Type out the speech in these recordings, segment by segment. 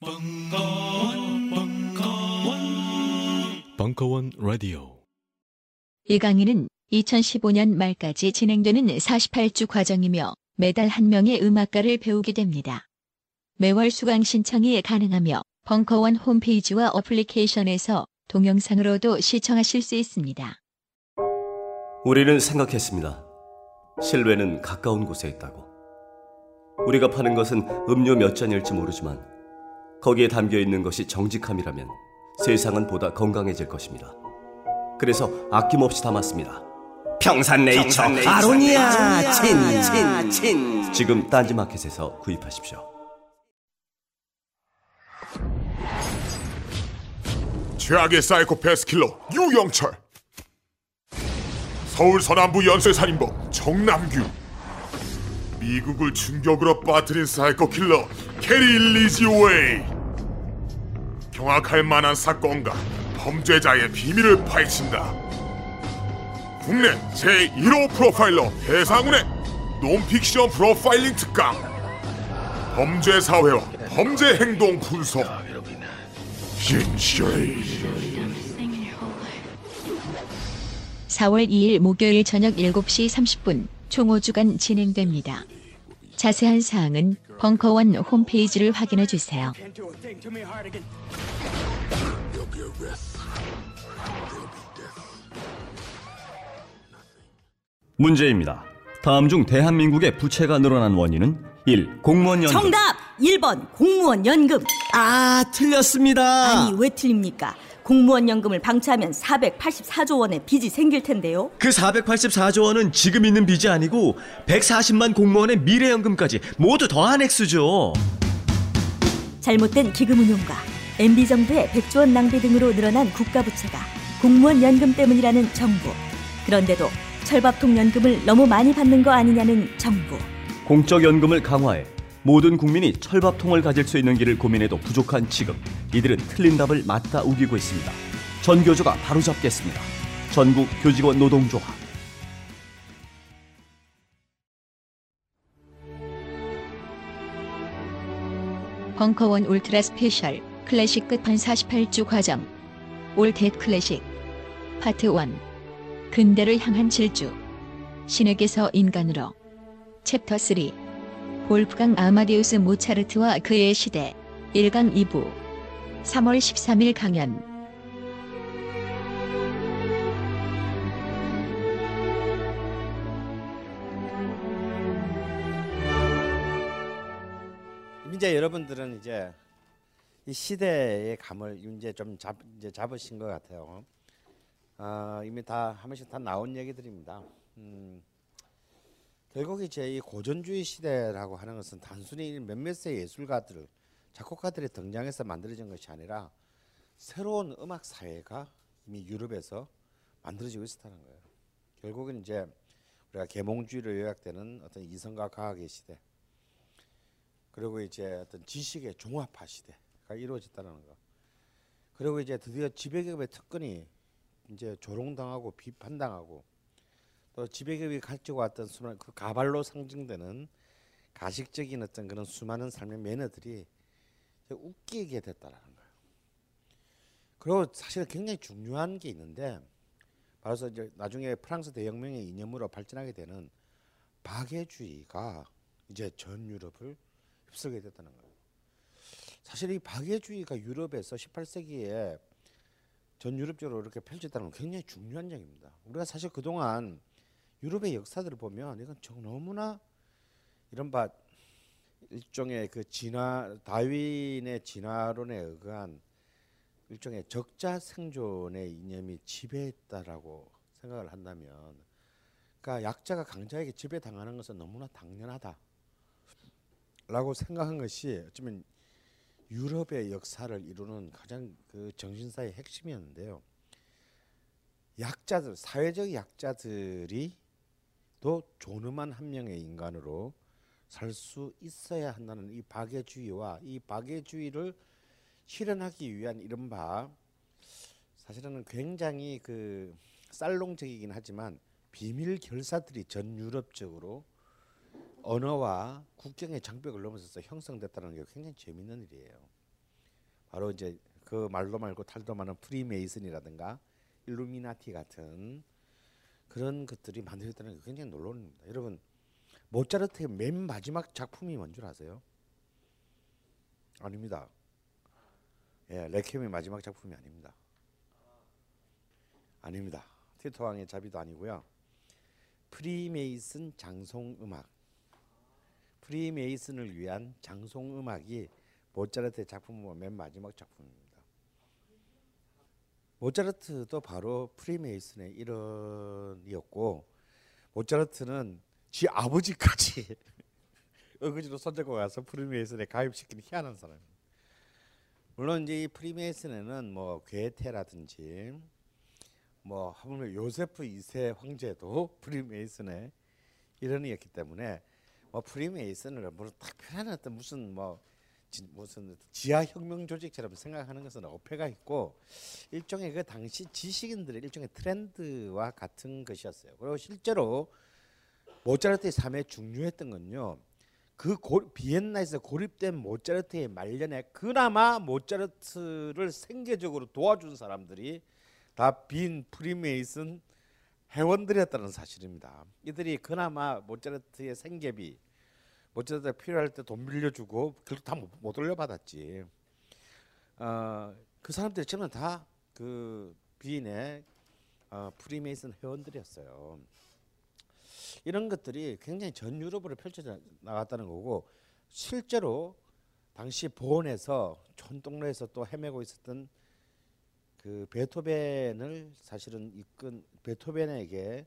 벙커원, 벙커원, 벙커원 라디오. 이 강의는 2015년 말까지 진행되는 48주 과정이며 매달 한 명의 음악가를 배우게 됩니다. 매월 수강 신청이 가능하며 벙커원 홈페이지와 어플리케이션에서 동영상으로도 시청하실 수 있습니다. 우리는 생각했습니다. 실외는 가까운 곳에 있다고. 우리가 파는 것은 음료 몇 잔일지 모르지만 거기에 담겨 있는 것이 정직함이라면 세상은 보다 건강해질 것입니다. 그래서 아낌없이 담았습니다. 평산네이처, 평산네이처 아로니아 친, 친, 친. 지금 딴지마켓에서 구입하십시오. 최악의 사이코패스 킬러 유영철 서울 서남부 연쇄살인범 정남규 미국을 충격으로 빠뜨린 사이코 킬러 게리 리지웨이. 경악할 만한 사건과 범죄자의 비밀을 파헤친다. 국내 제1호 프로파일러 배상훈의 논픽션 프로파일링 특강. 범죄 사회와 범죄 행동 분석. 진실이 4월 2일 목요일 저녁 7시 30분 총 5주간 진행됩니다. 자세한 사항은 벙커원 홈페이지를 확인해 주세요. 문제입니다. 다음 중 대한민국의 부채가 늘어난 원인은 1. 공무원 연금 정답! 1번 공무원 연금. 아, 틀렸습니다. 아니 왜 틀립니까? 공무원 연금을 방치하면 484조 원의 빚이 생길 텐데요. 그 484조 원은 지금 있는 빚이 아니고 140만 공무원의 미래 연금까지 모두 더한 액수죠. 잘못된 기금 운용과 MB 정부의 100조 원 낭비 등으로 늘어난 국가 부채가 공무원 연금 때문이라는 정부. 그런데도 철밥통 연금을 너무 많이 받는 거 아니냐는 정부. 공적 연금을 강화해 모든 국민이 철밥통을 가질 수 있는 길을 고민해도 부족한 지금. 이들은 틀린 답을 맞다 우기고 있습니다. 전교조가 바로잡겠습니다. 전국 교직원 노동조합. 벙커원 울트라 스페셜 클래식 끝판 48주 과정. All That Classic. 파트 1 근대를 향한 질주. 신에게서 인간으로. 챕터 3 볼프강 아마데우스 모차르트와 그의 시대 1강 2부 3월 13일 강연 이제 여러분들은 이제 이 시대의 감을 이제 좀 잡, 이제 잡으신 것 같아요. 아, 이미 다 한 번씩 다 나온 얘기들입니다. 음, 결국 이제 이 고전주의 시대라고 하는 것은 단순히 몇몇의 예술가들, 작곡가들이 등장해서 만들어진 것이 아니라 새로운 음악 사회가 이미 유럽에서 만들어지고 있었다는 거예요. 결국은 이제 우리가 계몽주의로 요약되는 어떤 이성과 과학의 시대, 그리고 이제 어떤 지식의 종합화 시대가 이루어졌다는 거. 그리고 이제 드디어 지배계급의 특권이 이제 조롱당하고 비판당하고 또 지배계급이 가지고 왔던 수많은 그 가발로 상징되는 가식적인 어떤 그런 수많은 삶의 매너들이 웃기게 됐다라는 거예요. 그리고 사실 굉장히 중요한 게 있는데 바로 이제 나중에 프랑스 대혁명의 이념으로 발전하게 되는 박애주의가 이제 전 유럽을 휩쓸게 됐다는 거예요. 사실 이 박애주의가 유럽에서 18세기에 전 유럽적으로 이렇게 펼쳤다는 건 굉장히 중요한 얘기입니다. 우리가 사실 그동안 유럽의 역사들을 보면 이건 정 너무나 이런 바 일종의 그 진화 다윈의 진화론에 의한 일종의 적자 생존의 이념이 지배했다라고 생각을 한다면 그러니까 약자가 강자에게 지배당하는 것은 너무나 당연하다. 라고 생각한 것이 어쩌면 유럽의 역사를 이루는 가장 그 정신사의 핵심이었는데요. 약자들, 사회적 약자들이 또 존엄한 한 명의 인간으로 살 수 있어야 한다는 이 박애주의와 이 박애주의를 실현하기 위한 이른바 사실은 굉장히 그 쌀롱적이긴 하지만 비밀 결사들이 전 유럽적으로 언어와 국경의 장벽을 넘어서서 형성됐다는 게 굉장히 재밌는 일이에요. 바로 이제 그 말로 말고 탈도 많은 프리메이슨이라든가 일루미나티 같은 그런 것들이 만들어졌다는 게 굉장히 놀라운 일입니다. 여러분 모차르트의 맨 마지막 작품이 뭔 줄 아세요? 아닙니다. 예, 레퀴엠의 마지막 작품이 아닙니다. 아닙니다. 티토 왕의 자비도 아니고요. 프리메이슨 장송 음악. 프리메이슨을 위한 장송 음악이 모차르트의 작품 맨 마지막 작품입니다. 모차르트도 바로 프리메이슨의 일원이었고 모차르트는 지 아버지까지 어거지로 손잡고 가서 프리메이슨에 가입시키는 희한한 사람입니다. 물론 이제 이 프리메이슨에는 뭐 괴테라든지 뭐 하물며 요세프 2세 황제도 프리메이슨의 일원이었기 때문에 뭐 프리메이슨을 뭐 특별한 어떤 무슨 뭐 지, 무슨 지하 혁명 조직처럼 생각하는 것은 어폐가 있고 일종의 그 당시 지식인들의 일종의 트렌드와 같은 것이었어요. 그리고 실제로 모차르트의 삶에 중요했던 건요. 그 고, 비엔나에서 고립된 모차르트의 말년에 그나마 모차르트를 생계적으로 도와준 사람들이 다 빈 프리메이슨 회원들이었다는 사실입니다. 이들이 그나마 모차르트의 생계비 모차르트가 필요할 때 돈 빌려주고 결국 다못 돌려받았지. 어, 그 사람들이 전부 다그 비인의 어, 프리메이슨 회원들이었어요. 이런 것들이 굉장히 전 유럽으로 펼쳐져 나갔다는 거고 실제로 당시 보온에서 촌 동네에서 또 헤매고 있었던 그 베토벤을 사실은 이끈 베토벤에게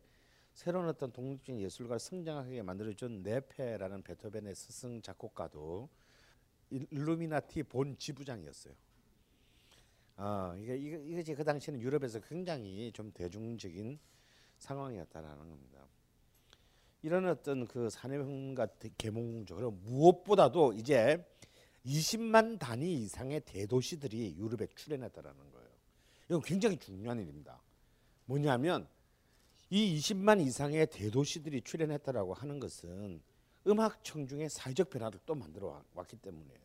새로운 어떤 독립적인 예술가를 성장하게 만들어준 네페라는 베토벤의 스승 작곡가도 일루미나티 본 지부장이었어요. 아 이게 이게 그 당시에는 유럽에서 굉장히 좀 대중적인 상황이었다라는 겁니다. 이런 어떤 그 사내형과 계몽적 그리고 무엇보다도 이제 20만 단위 이상의 대도시들이 유럽에 출현했다라는 거예요. 이건 굉장히 중요한 일입니다. 뭐냐면 이 20만 이상의 대도시들이 출현했다라고 하는 것은 음악 청중의 사회적 변화를 또 만들어 왔기 때문이에요.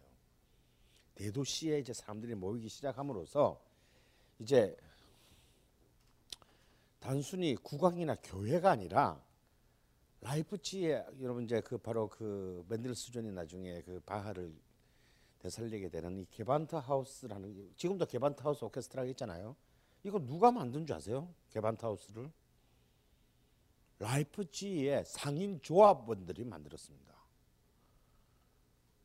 대도시에 이제 사람들이 모이기 시작함으로써 이제 단순히 국왕이나 교회가 아니라 라이프치히에 여러분 이제 그 바로 그 멘델스존이 나중에 그 바하를 되살리게 되는 이 게반트 하우스라는 지금도 게반트 하우스 오케스트라가 있잖아요. 이거 누가 만든 줄 아세요? 게반트 하우스를 라이프치히의 상인 조합원들이 만들었습니다.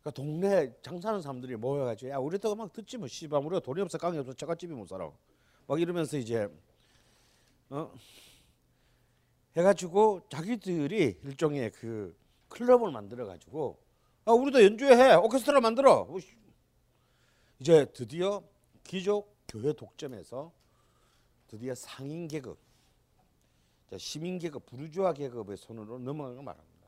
그러니까 동네 장사하는 사람들이 모여가지고 야 우리도 막 듣지 뭐 씨발. 우리가 돈이 없어. 깡이 없어. 처갓집이 못 살아. 막 이러면서 이제 어? 해가지고 자기들이 일종의 그 클럽을 만들어 가지고 아 우리도 연주해. 오케스트라 만들어. 이제 드디어 귀족 교회 독점에서 드디어 상인 계급 시민 계급 부르주아 계급의 손으로 넘어가는 말합니다.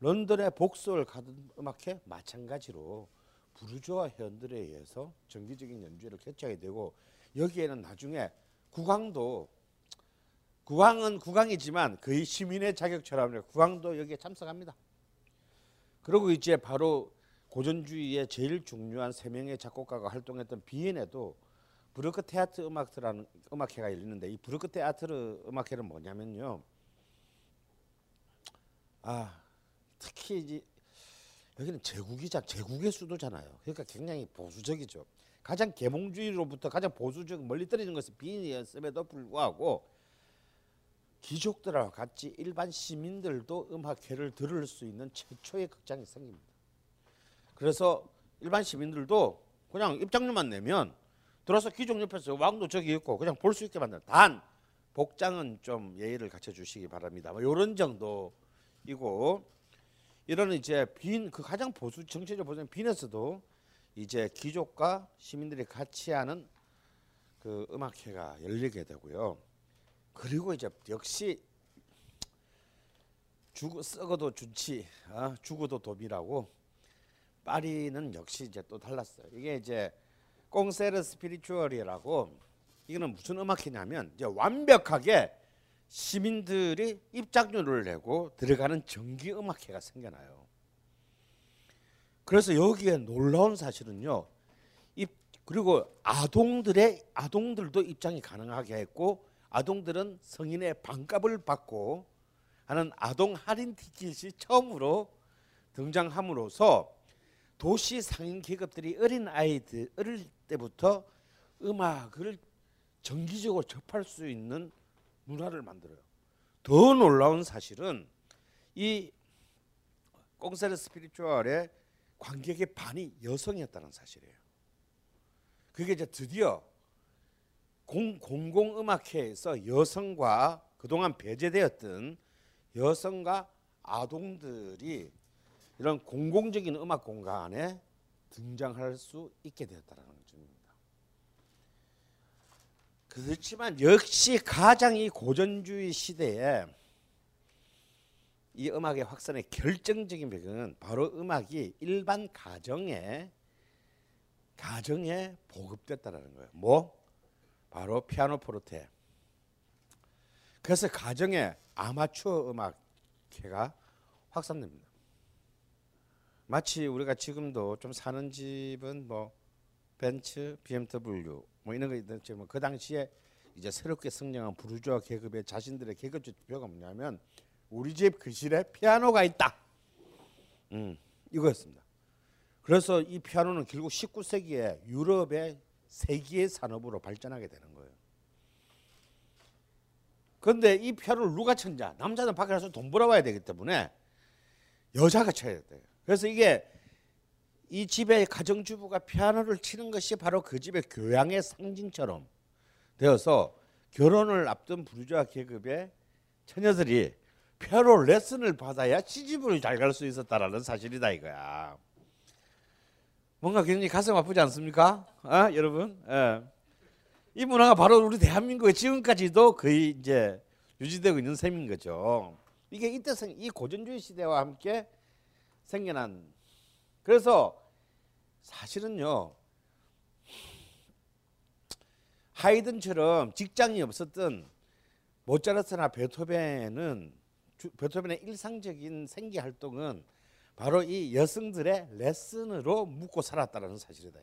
런던의 복서를 가든 음악회 마찬가지로 부르주아 회원들에 의해서 정기적인 연주를 개최하게 되고 여기에는 나중에 국왕도 국왕은 국왕이지만 거의 시민의 자격처럼 국왕도 여기에 참석합니다. 그리고 이제 바로 고전주의의 제일 중요한 세 명의 작곡가가 활동했던 비엔에도 브루크 테아트 음악회라는 음악회가 열리는데 이 브루크 테아트 음악회는 뭐냐면요. 아 특히 이제 여기는 제국이자 제국의 수도잖아요. 그러니까 굉장히 보수적이죠. 가장 계몽주의로부터 가장 보수적 멀리 떨어지는 것이 비인이었음에도 불구하고 귀족들과 같이 일반 시민들도 음악회를 들을 수 있는 최초의 극장이 생깁니다. 그래서 일반 시민들도 그냥 입장료만 내면 들어서 귀족 옆에서 왕도 저기 있고 그냥 볼 수 있게 만든 단 복장은 좀 예의를 갖춰 주시기 바랍니다. 뭐 이런 정도이고 이런 이제 빈 그 가장 보수 정치적 보수 빈에서도 이제 귀족과 시민들이 같이 하는 그 음악회가 열리게 되고요. 그리고 이제 역시 죽 썩어도 좋지 어? 죽어도 도비라고 파리는 역시 이제 또 달랐어요. 이게 이제 꽁세르 스피리추얼이라고 이거는 무슨 음악회냐면 이제 완벽하게 시민들이 입장료를 내고 들어가는 정기 음악회가 생겨나요. 그래서 여기에 놀라운 사실은요. 이 그리고 아동들의 아동들도 입장이 가능하게 했고 아동들은 성인의 반값을 받고 하는 아동 할인 티켓이 처음으로 등장함으로써 도시 상인 계급들이 어린 아이들 어릴 때부터 음악을 정기적으로 접할 수 있는 문화를 만들어요. 더 놀라운 사실은 이 꽁세르 스피리추얼의 관객의 반이 여성이었다는 사실이에요. 그게 이제 드디어 공, 공공음악회에서 여성과 그동안 배제되었던 여성과 아동들이 이런 공공적인 음악 공간에 등장할 수 있게 되었다는 점입니다. 그렇지만 역시 가장 이 고전주의 시대에 이 음악의 확산의 결정적인 배경은 바로 음악이 일반 가정에 가정에 보급됐다라는 거예요. 뭐? 바로 피아노 포르테. 그래서 가정에 아마추어 음악회가 확산됩니다. 마치 우리가 지금도 좀 사는 집은 뭐 벤츠, BMW 뭐 이런 거 있는지만 그 당시에 이제 새롭게 성장한 부르주아 계급의 자신들의 계급 지표가 뭐냐면 우리 집 거실에 피아노가 있다. 음, 이거였습니다. 그래서 이 피아노는 결국 19세기에 유럽의 세계의 산업으로 발전하게 되는 거예요. 그런데 이 피아노를 누가 쳤냐? 남자는 밖에 나서 돈 벌어와야 되기 때문에 여자가 쳐야 돼요. 그래서 이게 이 집의 가정주부가 피아노를 치는 것이 바로 그 집의 교양의 상징처럼 되어서 결혼을 앞둔 부르주아 계급의 처녀들이 피아노 레슨을 받아야 시집을 잘 갈 수 있었다라는 사실이다 이거야. 뭔가 굉장히 가슴 아프지 않습니까? 아, 여러분? 예. 이 문화가 바로 우리 대한민국에 지금까지도 거의 이제 유지되고 있는 셈인 거죠. 이게 이때 생, 이 고전주의 시대와 함께 생겨난 그래서 사실은요 하이든처럼 직장이 없었던 모차르트나 베토벤은 베토벤의 일상적인 생계 활동은 바로 이 여성들의 레슨으로 묵고 살았다는 사실이다.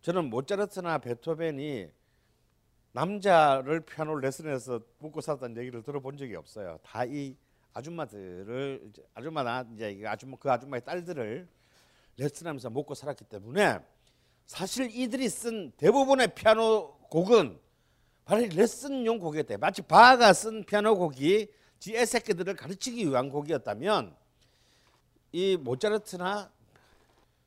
저는 모차르트나 베토벤이 남자를 피아노 레슨해서 묵고 살았다는 얘기를 들어본 적이 없어요. 다 이 아줌마들을 아줌마나 이제 아줌마 그 아줌마의 딸들을 레슨하면서 먹고 살았기 때문에 사실 이들이 쓴 대부분의 피아노 곡은 바로 레슨용 곡이었대. 마치 바가 쓴 피아노 곡이 지 애 새끼들을 가르치기 위한 곡이었다면 이 모차르트나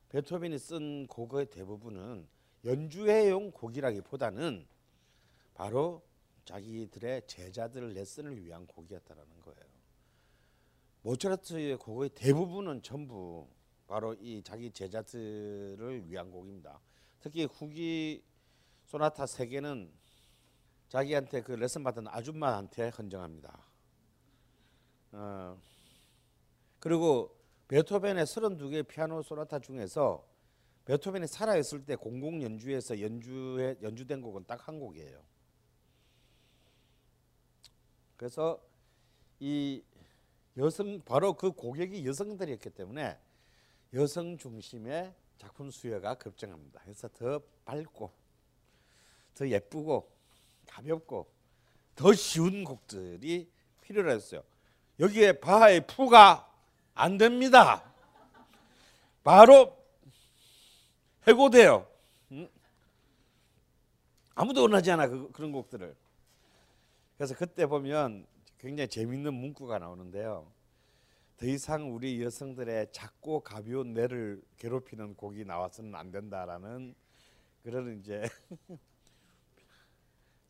베토벤이 쓴 곡의 대부분은 연주회용 곡이라기보다는 바로 자기들의 제자들 레슨을 위한 곡이었다라는 거예요. 모차르트의 곡의 대부분은 전부 바로 이 자기 제자들을 위한 곡입니다. 특히 후기 소나타 세 개는 자기한테 그 레슨 받은 아줌마한테 헌정합니다. 어, 그리고 베토벤의 32개 피아노 소나타 중에서 베토벤이 살아 있을 때 공공 연주에서 연주에 연주된 곡은 딱 한 곡이에요. 그래서 이 여성 바로 그 고객이 여성들이었기 때문에 여성 중심의 작품 수요가 급증합니다. 그래서 더 밝고 더 예쁘고 가볍고 더 쉬운 곡들이 필요했어요. 여기에 바하의 푸가 안 됩니다. 바로 해고돼요. 응? 아무도 원하지 않아 그, 그런 곡들을. 그래서 그때 보면 굉장히 재밌는 문구가 나오는데요. 더 이상 우리 여성들의 작고 가벼운 뇌를 괴롭히는 곡이 나와서는 안 된다라는 그런 이제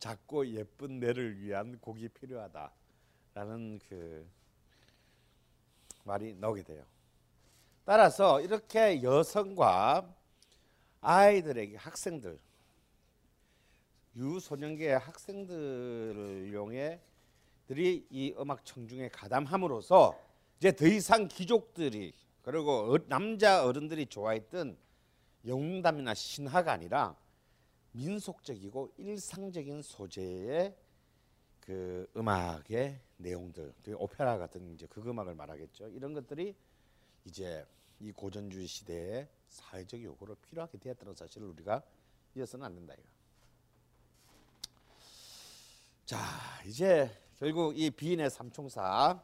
작고 예쁜 뇌를 위한 곡이 필요하다라는 그 말이 나오게 돼요. 따라서 이렇게 여성과 아이들에게 학생들 유소년기의 학생들을 이용해 들이 이 음악 청중에 가담함으로써 이제 더 이상 귀족들이 그리고 어, 남자 어른들이 좋아했던 영웅담이나 신화가 아니라 민속적이고 일상적인 소재의 그 음악의 내용들, 오페라 같은 이제 그 음악을 말하겠죠. 이런 것들이 이제 이 고전주의 시대에 사회적 요구로 필요하게 되었다는 사실을 우리가 잊어서는 안 된다 이거. 자 이제 결국 이 비인의 삼총사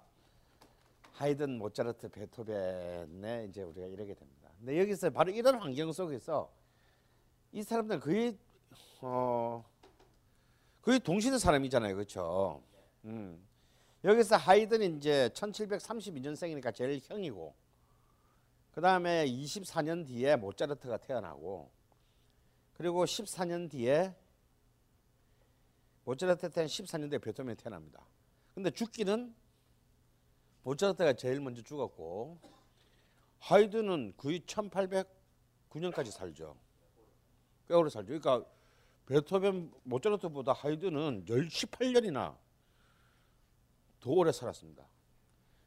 하이든, 모차르트, 베토벤에 이제 우리가 이르게 됩니다. 근데 여기서 바로 이런 환경 속에서 이 사람들 거의 어 거의 동시대 사람이잖아요, 그렇죠? 음. 여기서 하이든이 이제 1732년생이니까 제일 형이고 그 다음에 24년 뒤에 모차르트가 태어나고 그리고 14년 뒤에 모차르트 때는 14년 뒤에 베토벤이 태어납니다. 근데 죽기는 모차르트가 제일 먼저 죽었고 하이든은 거의 1809년까지 살죠. 꽤 오래 살죠. 그러니까 베토벤 모차르트보다 하이든은 18년이나 더 오래 살았습니다.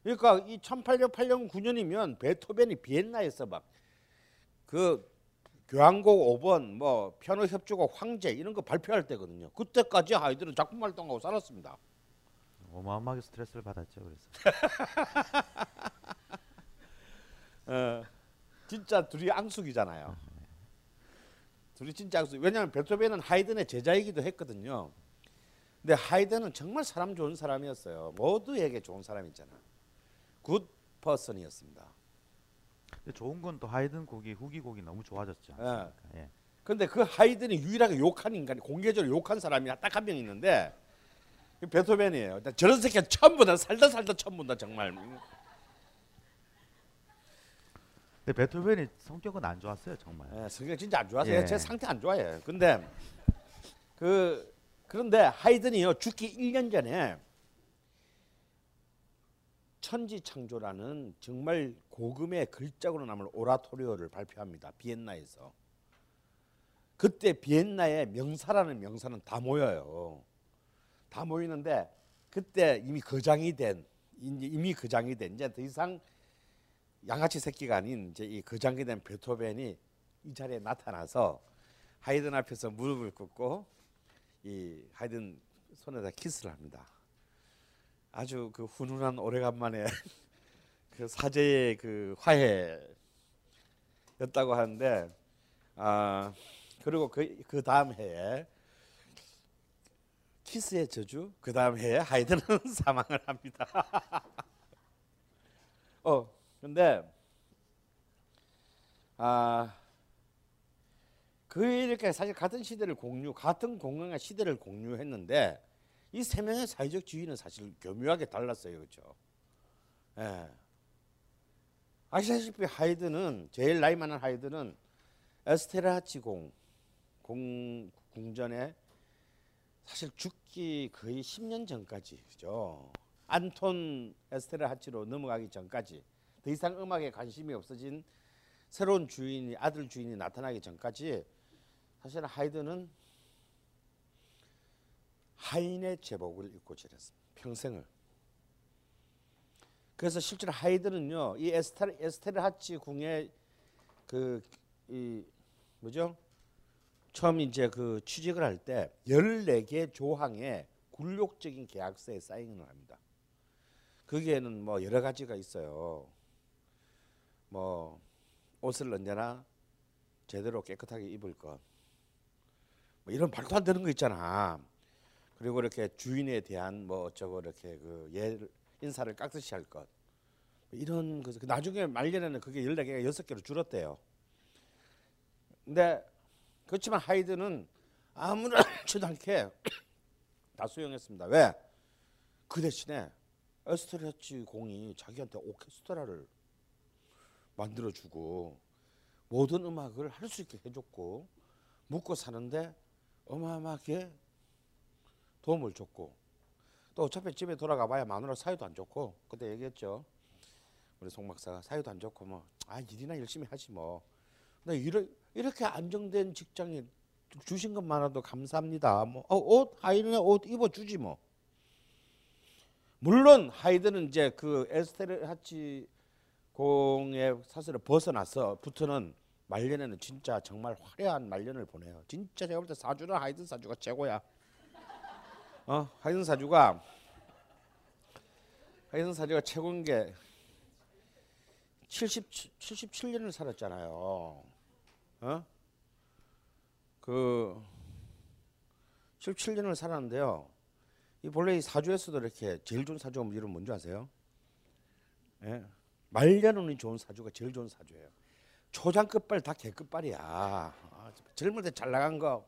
그러니까 이 1808년 9년이면 베토벤이 비엔나에서 막 그 교향곡 5번 뭐 피아노 협주곡 황제 이런 거 발표할 때거든요. 그때까지 하이든은 작품 활동하고 살았습니다. 어마어마하게 스트레스를 받았죠. 그래서 어, 진짜 둘이 앙숙이잖아요. 둘이 진짜 앙숙. 왜냐하면 베토벤은 하이든의 제자이기도 했거든요. 근데 하이든은 정말 사람 좋은 사람이었어요. 모두에게 좋은 사람이잖아. good person이었습니다. 좋은 건 또 하이든 곡이 후기 곡이 너무 좋아졌죠. 예. 예. 근데 그 하이든이 유일하게 욕한 인간이 공개적으로 욕한 사람이 딱 한 명 있는데 그 베토벤이에요. 나 저런 새끼 처음 본다. 살다 살다 처음 본다 정말. 근데 베토벤이 성격은 안 좋았어요, 정말. 예, 성격 진짜 안 좋아서 예. 제 상태 안 좋아해. 근데 그 그런데 하이든이요 죽기 1년 전에 천지창조라는 정말 고금의 글자로 남을 오라토리오를 발표합니다. 비엔나에서. 그때 비엔나에 명사라는 명사는 다 모여요. 다 모이는데 그때 이미 거장이 된 이미 거장이 된 이제 더 이상 양아치 새끼가 아닌 이제 이 거장이 된 베토벤이 이 자리에 나타나서 하이든 앞에서 무릎을 꿇고 이 하이든 손에다 키스를 합니다. 아주 그 훈훈한 오래간만에 그 사제의 그 화해였다고 하는데 아 그리고 그 그 다음 해에 키스의 저주 그 다음 해에 하이든은 사망을 합니다. 어 근데 아그 이렇게 사실 같은 시대를 공유, 같은 공간과 시대를 공유했는데 이 세 명의 사회적 지위는 사실 교묘하게 달랐어요, 그렇죠? 예. 아시다시피 하이든은 제일 나이 많은 하이든은 에스테르하지 공, 공 궁전에 사실 죽기 거의 10년 전까지 그죠? 안톤 에스테르하지로 넘어가기 전까지 더 이상 음악에 관심이 없어진 새로운 주인이 아들 주인이 나타나기 전까지 사실 하이든은 하인의 제복을 입고 지냈습니다. 평생을. 그래서 실제로 하이드는요, 이 에스테르, 에스테르 하치 궁의 그 이 뭐죠? 처음 이제 그 취직을 할 때 14개 조항의 굴욕적인 계약서에 사인을 합니다. 거기에는 뭐 여러 가지가 있어요. 뭐 옷을 언제나 제대로 깨끗하게 입을 것. 뭐 이런 말도 안 되는 거 있잖아. 그리고 이렇게 주인에 대한 뭐 어쩌고 이렇게 그 예, 인사를 깍듯이 할 것. 뭐 이런 그 나중에 말년에는 그게 14개가 6개로 줄었대요. 근데 그렇지만 하이드는 아무렇지도 않게 다 수용했습니다. 왜? 그 대신에 에스트레치 공이 자기한테 오케스트라를 만들어주고 모든 음악을 할 수 있게 해줬고 묵고 사는데 어마어마하게 도움을 줬고 또 어차피 집에 돌아가 봐야 마누라 사이도 안 좋고 그때 얘기했죠 우리 송 박사가 사이도 안 좋고 뭐 아 일이나 열심히 하지 뭐 근데 이러, 이렇게 안정된 직장에 주신 것만으로도 감사합니다 뭐옷 하이든의 옷 입어 주지 뭐 물론 하이든은 이제 그 에스테르 하치 공의 사슬을 벗어나서 부터는 말년에는 진짜 정말 화려한 말년을 보내요. 진짜 제가 볼 때 사주는 하이든 사주가 최고야. 어, 하이든 사주가 하이든 사주가 최고인 게 70 77년을 살았잖아요. 어? 그 17년을 살았는데요. 이 본래 이 사주에서도 이렇게 제일 좋은 사주가 이름 뭔지 아세요? 예. 말년운이 좋은 사주가 제일 좋은 사주예요. 초장 끝발 다 개끝발이야. 아, 젊을 때 잘 나간 거,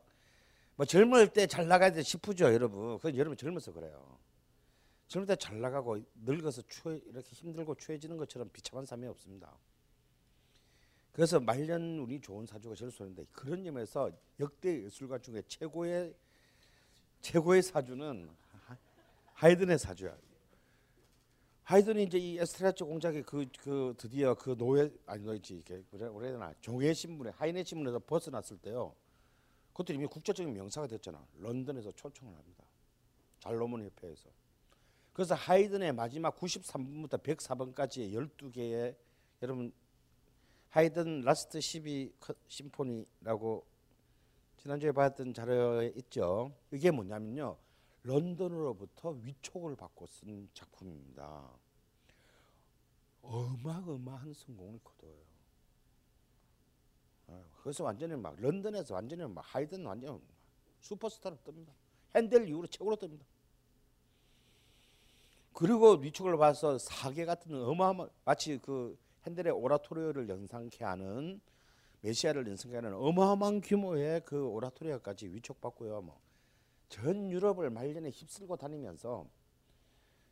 뭐 젊을 때 잘 나가야 돼 싶으죠, 여러분. 그건 여러분 젊어서 그래요. 젊을 때 잘 나가고 늙어서 추해 이렇게 힘들고 추해지는 것처럼 비참한 삶이 없습니다. 그래서 말년 운이 좋은 사주가 제일 좋은데 그런 점에서 역대 예술가 중에 최고의 최고의 사주는 하- 하이든의 사주야. 하이든이 이제 이 에스테르하지 공작에 그, 그 드디어 그 노예 아니 노예지 이게 그래 그래야 되나 종의 신분에 하인의 신분에서 벗어났을 때요. 그것도 이미 국제적인 명사가 됐잖아. 런던에서 초청을 합니다. 잘로몬 협회에서. 그래서 하이든의 마지막 93번부터 104번까지의 12개의 여러분 하이든 last 12 커- 심포니라고 지난주에 봤던 자료에 있죠. 이게 뭐냐면요. 런던으로부터 위촉을 받고 쓴 작품입니다. 어마어마한 성공을 거둬요. 어, 그래서 완전히 막 런던에서 완전히 막 하이든 완전 슈퍼스타로 뜹니다. 핸델 이후로 최고로 뜹니다. 그리고 위축을 봐서 사계 같은 어마어마 마치 그 핸델의 오라토리오를 연상케 하는 메시아를 연상케 하는 어마어마한 규모의 그 오라토리오까지 위촉받고요. 뭐 전 유럽을 말년에 휩쓸고 다니면서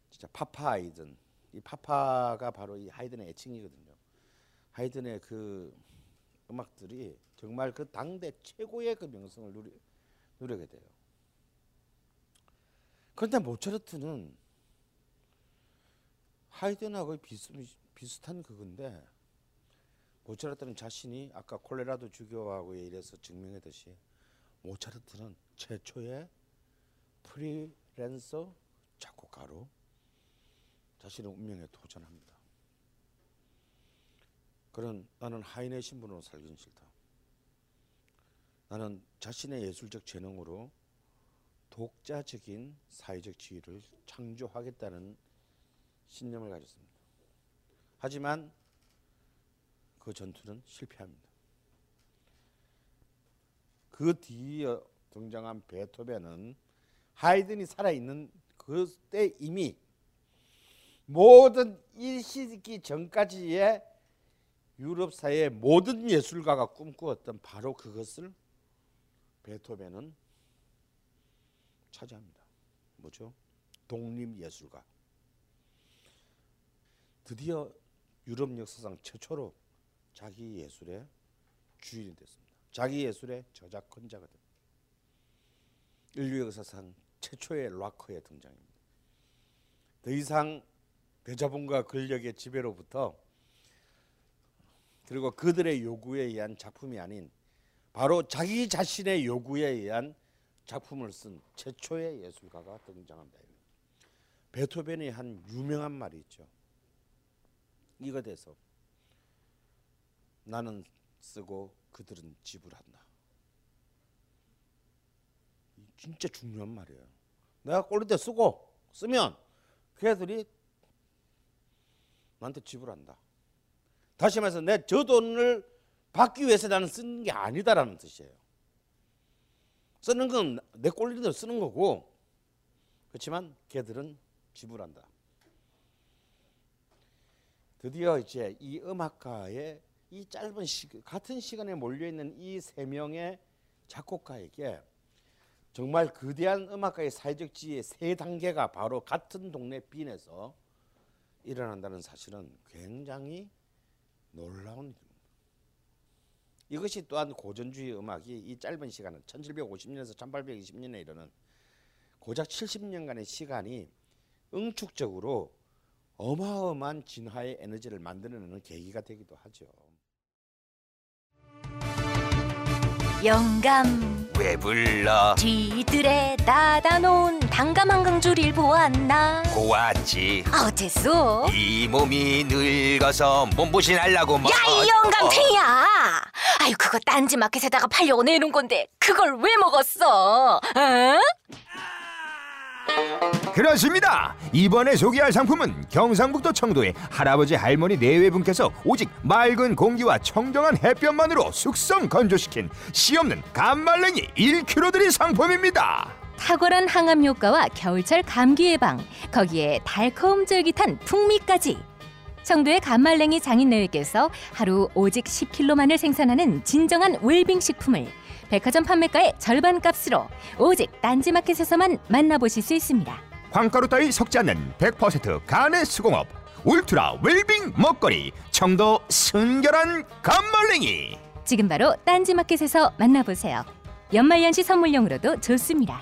진짜 파파 하이든 이 파파가 바로 이 하이든의 애칭이거든요. 하이든의 그 음악들이 정말 그 당대 최고의 그 명성을 누리, 누리게 돼요. 그런데 모차르트는 하이든하고 비슷, 비슷한 그건데 모차르트는 자신이 아까 콜레라도 주교하고에 이래서 증명했듯이 모차르트는 최초의 프리랜서 작곡가로 자신의 운명에 도전합니다. 그런 나는 하인의 신분으로 살기는 싫다. 나는 자신의 예술적 재능으로 독자적인 사회적 지위를 창조하겠다는 신념을 가졌습니다. 하지만 그 전투는 실패합니다. 그 뒤에 등장한 베토벤은 하이든이 살아있는 그때 이미 모든 이 시기 전까지의 유럽 사회의 모든 예술가가 꿈꾸었던 바로 그것을 베토벤은 차지합니다. 뭐죠? 독립 예술가. 드디어 유럽 역사상 최초로 자기 예술의 주인이 됐습니다. 자기 예술의 저작권자가 됩니다. 인류 역사상 최초의 락커의 등장입니다. 더 이상 대자본과 권력의 지배로부터 그리고 그들의 요구에 의한 작품이 아닌 바로 자기 자신의 요구에 의한 작품을 쓴 최초의 예술가가 등장합니다. 베토벤이 한 유명한 말이 있죠. 이거 돼서 나는 쓰고 그들은 지불한다. 진짜 중요한 말이에요. 내가 꼴릴 때 쓰고 쓰면 걔들이 나한테 지불한다. 다시 말해서 내 저 돈을 받기 위해서 나는 쓰는 게 아니다라는 뜻이에요. 쓰는 건 내 꼴리는 대로 쓰는 거고 그렇지만 걔들은 지불한다. 드디어 이제 이 음악가의 이 짧은 시 같은 시간에 몰려 있는 이 세 명의 작곡가에게 정말 거대한 음악가의 사회적 지위의 세 단계가 바로 같은 동네 빈에서 일어난다는 사실은 굉장히 놀라운 일입니다. 이것이 또한 고전주의 음악이 이 짧은 시간은 1750년에서 1820년에 이르는 고작 70년간의 시간이 응축적으로 어마어마한 진화의 에너지를 만들어내는 계기가 되기도 하죠. 영감 왜 불러? 뒤뜰에 닫아 놓은 단감 한강줄일 보았나 고왔지. 어째서 이 몸이 늙어서 몸보신하려고 뭐. 야이 영감탱이야 아유 그거 딴지 마켓에다가 팔려고 내놓은 건데 그걸 왜 먹었어 어? 그렇습니다. 이번에 소개할 상품은 경상북도 청도의 할아버지 할머니 네외분께서 오직 맑은 공기와 청정한 햇볕만으로 숙성 건조시킨 씨 없는 감말랭이 1kg 들인 상품입니다. 탁월한 항암 효과와 겨울철 감기 예방, 거기에 달콤 쫄깃한 풍미까지. 청도의 감말랭이 장인네께서 하루 오직 10kg만을 생산하는 진정한 웰빙 식품을 백화점 판매가의 절반 값으로 오직 딴지마켓에서만 만나보실 수 있습니다. 황가루 따위 섞지 않는 100% 간의 수공업 울트라 웰빙 먹거리 청도 순결한 감말랭이 지금 바로 딴지마켓에서 만나보세요. 연말연시 선물용으로도 좋습니다.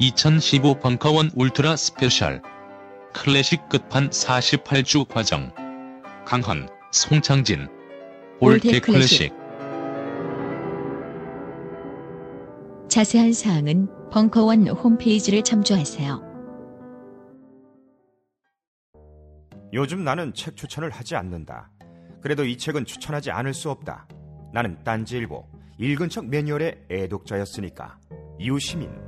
(2015) 벙커원 울트라 스페셜 클래식 끝판 48주 과정 강헌, 송창진 All That Classic 자세한 사항은 벙커원 홈페이지를 참조하세요. 요즘 나는 책 추천을 하지 않는다. 그래도 이 책은 추천하지 않을 수 없다. 나는 딴지일보 읽은 척 매뉴얼의 애독자였으니까. 이웃시민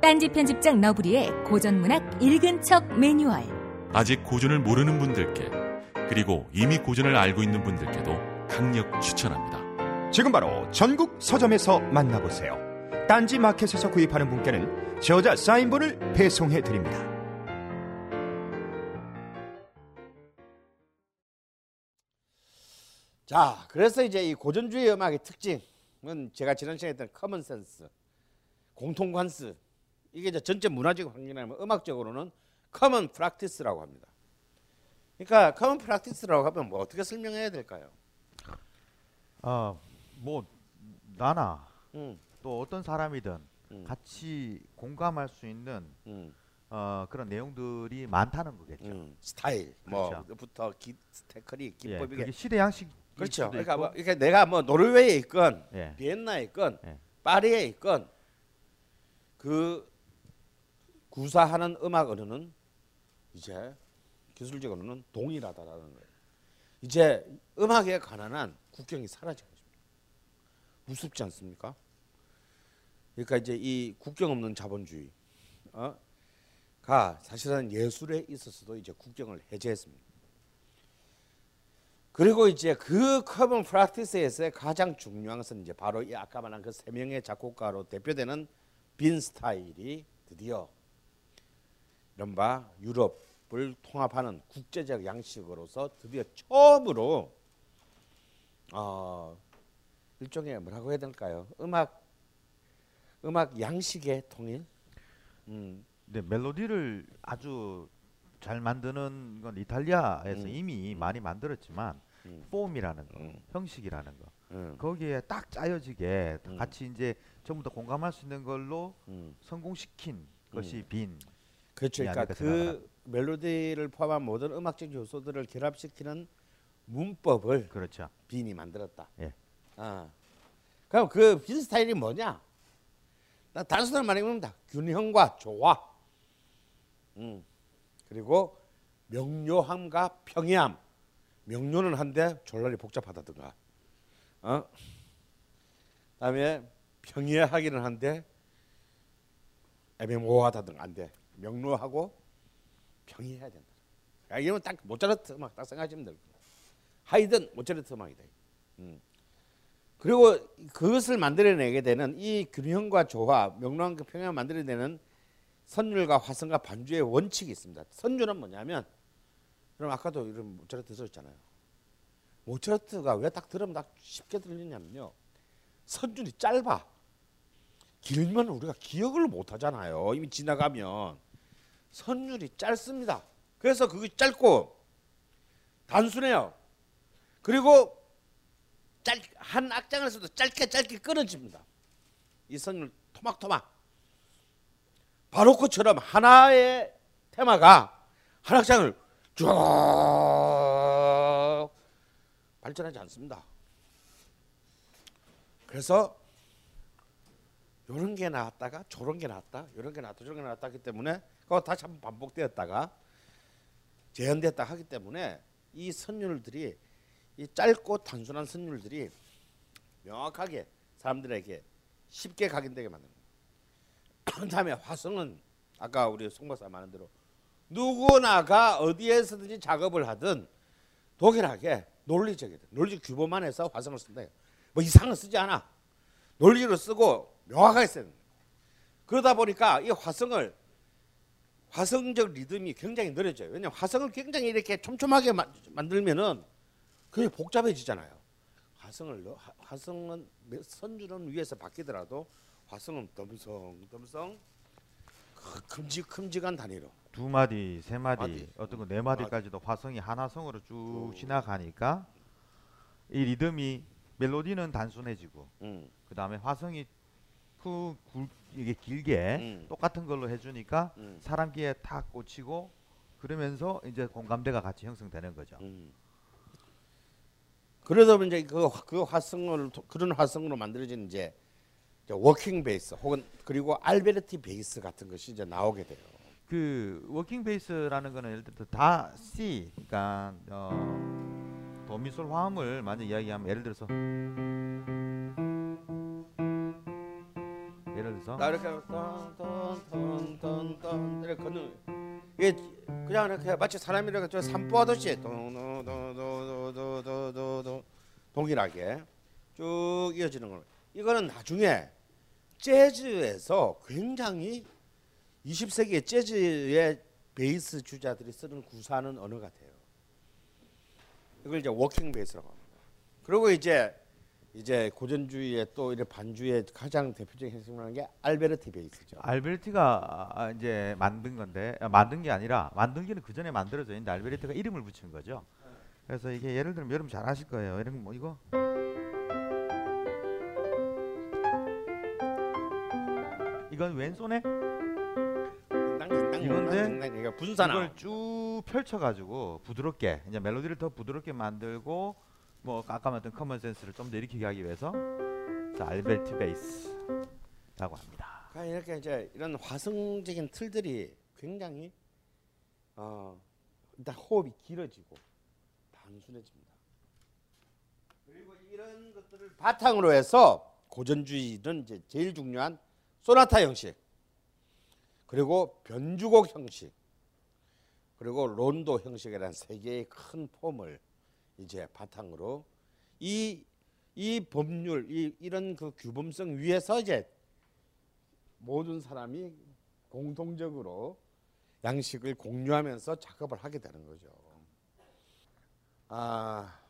딴지 편집장 너브리의 고전문학 읽은 척 매뉴얼. 아직 고전을 모르는 분들께 그리고 이미 고전을 알고 있는 분들께도 강력 추천합니다. 지금 바로 전국 서점에서 만나보세요. 딴지 마켓에서 구입하는 분께는 저자 사인본을 배송해 드립니다. 자, 그래서 이제 이 고전주의 음악의 특징은 제가 지난 시간에 했던 common sense, 공통 관습. 이게 이제 전체 문화적 환경이라면 음악적으로는 common practice라고 합니다. 그러니까 common practice라고 하면 뭐 어떻게 설명해야 될까요? 아뭐 나나 음. 또 어떤 사람이든 음. 같이 공감할 수 있는 음. 어, 그런 내용들이 많다는 거겠죠. 음, 스타일 그렇죠. 뭐부터 기, 테크닉 예, 기법 시대 양식 그렇죠. 그러니까 뭐 이렇게 내가 뭐 노르웨이에 있건 예. 비엔나에 있건 예. 파리에 있건 그 구사하는 음악 언어는 이제 기술적으로는 동일하다라는 거예요. 이제 음악에 관한 국경이 사라진 것입니다. 무섭지 않습니까? 그러니까 이제 이 국경 없는 자본주의 어? 가 사실은 예술에 있어서도 이제 국경을 해제했습니다. 그리고 이제 그 common practice에서의 가장 중요한 것은 이제 바로 이 아까 말한 그 세 명의 작곡가로 대표되는 빈 스타일이 드디어 이른바 유럽을 통합하는 국제적 양식으로서 드디어 처음으로 어, 일종의 뭐라고 해야 될까요? 음악 음악 양식의 통일. 음, 네, 멜로디를 아주 잘 만드는 건 이탈리아에서 음. 이미 많이 만들었지만 음. 폼이라는 거, 음. 형식이라는 거 음, 거기에 딱 짜여지게 음. 같이 이제 전부 다 공감할 수 있는 걸로 음. 성공시킨 것이 빈 그렇죠. 이 그러니까 그 멜로디를 포함한 모든 음악적 요소들을 결합시키는 문법을 그렇죠. 빈이 만들었다. 예. 아. 그럼 그 빈 스타일이 뭐냐? 나 단순한 말입니다. 균형과 조화. 음. 그리고 명료함과 평이함. 명료는 한데 졸라리 복잡하다든가. 어? 그다음에 평이하기는 한데 애매모호하다든가 안 돼. 명료하고 평이해야 된다. 야, 이러면 딱 모차르트 음악 딱 생각하시면 될 거예요. 하이든 모차르트 음악이다. 음. 그리고 그것을 만들어내게 되는 이 균형과 조화, 명랑한 그 평형을 만들어내는 선율과 화성과 반주의 원칙이 있습니다. 선율은 뭐냐면 그럼 아까도 이런 모차르트 들었잖아요. 모차르트가 왜 딱 들으면 딱 쉽게 들리냐면요. 선율이 짧아. 길면 우리가 기억을 못 하잖아요. 이미 지나가면 선율이 짧습니다. 그래서 그게 짧고 단순해요. 그리고 짧, 한 악장에서도 짧게 짧게 끊어집니다. 이 선율 토막토막. 바로크처럼 하나의 테마가 한 악장을 쭉 발전하지 않습니다. 그래서 이런 게 나왔다가 저런 게 나왔다, 이런 게 나왔다, 저런 게 나왔다 하기 때문에 그거 다시 한번 반복되었다가 재현됐다 하기 때문에 이 선율들이 이 짧고 단순한 선율들이 명확하게 사람들에게 쉽게 각인되게 만듭니다. 그다음에 화성은 아까 우리 송 박사 말한 대로 누구나가 어디에서든지 작업을 하든 동일하게 논리적이다. 논리 규범만 해서 화성을 쓴다. 뭐 이상을 쓰지 않아. 논리로 쓰고 명확하게 됩니다. 그러다 보니까 이 화성을 화성적 리듬이 굉장히 느려져요. 왜냐하면 화성을 굉장히 이렇게 촘촘하게 만, 만들면은 그게 복잡해지잖아요. 화성을 화- 화성은 몇- 선주는 위에서 바뀌더라도 화성은 덤성 덤성 그 큼직큼직한 단위로 두 마디, 세 마디, 마디. 어떤 거네 마디까지도 화성이 하나성으로 쭉 지나가니까 이 리듬이 멜로디는 단순해지고 음. 그 다음에 화성이 푹 굵, 이게 길게 음. 똑같은 걸로 해주니까 음. 사람 귀에 탁 꽂히고 그러면서 이제 공감대가 같이 형성되는 거죠. 음. 그러다 이제 그, 화- 그 화성을 토- 그런 화성으로 만들어진 이제, 이제 walking bass 혹은 그리고 알베르티 베이스 같은 것이 이제 나오게 돼요. 그 walking bass라는 거는 예를 들어 다 C, 그러니까 어, 도미솔 화음을 만약 이야기하면 예를 들어서 예를 들어서 나 이렇게 통통통통통 이렇게 걷는 이게 그냥 이렇게 마치 사람이 이렇게 저 산보하듯이 도도도도도도도 동일하게 쭉 이어지는 거. 이거는 나중에 재즈에서 굉장히 20세기의 재즈의 베이스 주자들이 쓰는 구사하는 언어 같아요. 이걸 이제 walking bass라고 합니다. 그리고 이제 이제 고전주의의 또 이런 반주의 가장 대표적인 핵심이라는 게 알베르티 베이스죠. 알베르티가 아, 이제 만든 건데 아, 만든 게 아니라 만들기는 그 전에 만들어져 있는데 알베르티가 이름을 붙인 거죠. 그래서 이게 예를 들면 여러분 잘 아실 거예요. 이런 뭐 이거 이건 왼손에 이건데. 이걸 쭉 펼쳐가지고 부드럽게 이제 멜로디를 더 부드럽게 만들고 뭐 아까 말했던 common sense를 좀 더 일으키게 하기 위해서 자, 알베르티 베이스라고 합니다. 그러니까 이렇게 이제 이런 화성적인 틀들이 굉장히 어 일단 호흡이 길어지고 단순해집니다. 그리고 이런 것들을 바탕으로 해서 고전주의는 이제 제일 중요한 소나타 형식 그리고 변주곡 형식 그리고 론도 형식이라는 세 개의 큰 폼을 이제 바탕으로 이 이 법률 이 이런 그 규범성 위에서 이제 모든 사람이 공통적으로 양식을 공유하면서 작업을 하게 되는 거죠. 아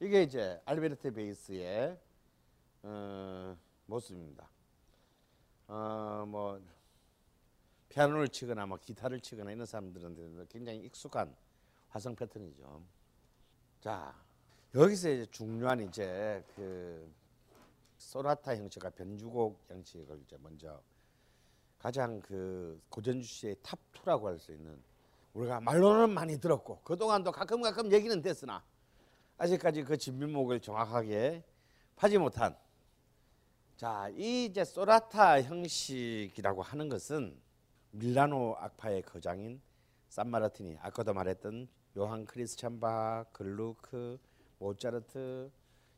이게 이제 알베르트 베이스의 어, 모습입니다. 어 뭐 피아노를 치거나 뭐 기타를 치거나 이런 사람들은 굉장히 익숙한 화성 패턴이죠. 자 여기서 이제 중요한 이제 그 소나타 형식과 변주곡 형식을 이제 먼저 가장 그 고전주의의 top 2라고 할 수 있는 우리가 말로는 많이 들었고 그동안도 가끔 가끔 얘기는 됐으나 아직까지 그 진면목을 정확하게 파지 못한 자, 이 이제 소나타 형식이라고 하는 것은 밀라노 악파의 거장인 산마르티니 아까도 말했던 요한 크리스찬 바, 글루크, 모차르트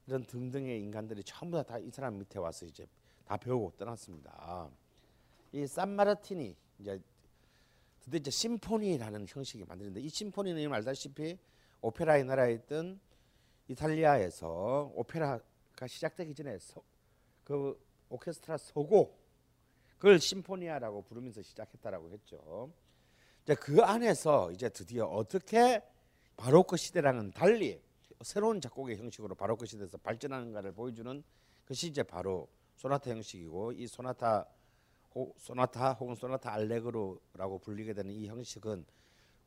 이런 등등의 인간들이 전부 다 이 사람 밑에 와서 이제 다 배우고 떠났습니다. 이 산마르티니 이제 이제 심포니라는 형식이 만드는데 이 심포니는 알다시피 오페라의 나라에 있던 이탈리아에서 오페라가 시작되기 전에 서, 그 오케스트라 서곡 그걸 심포니아라고 부르면서 시작했다라고 했죠. 이제 그 안에서 이제 드디어 어떻게 바로크 시대랑은 달리 새로운 작곡의 형식으로 바로크 시대에서 발전하는가를 보여주는 것이 이제 바로 소나타 형식이고 이 소나타 호, 소나타 혹은 소나타 알레그로라고 불리게 되는 이 형식은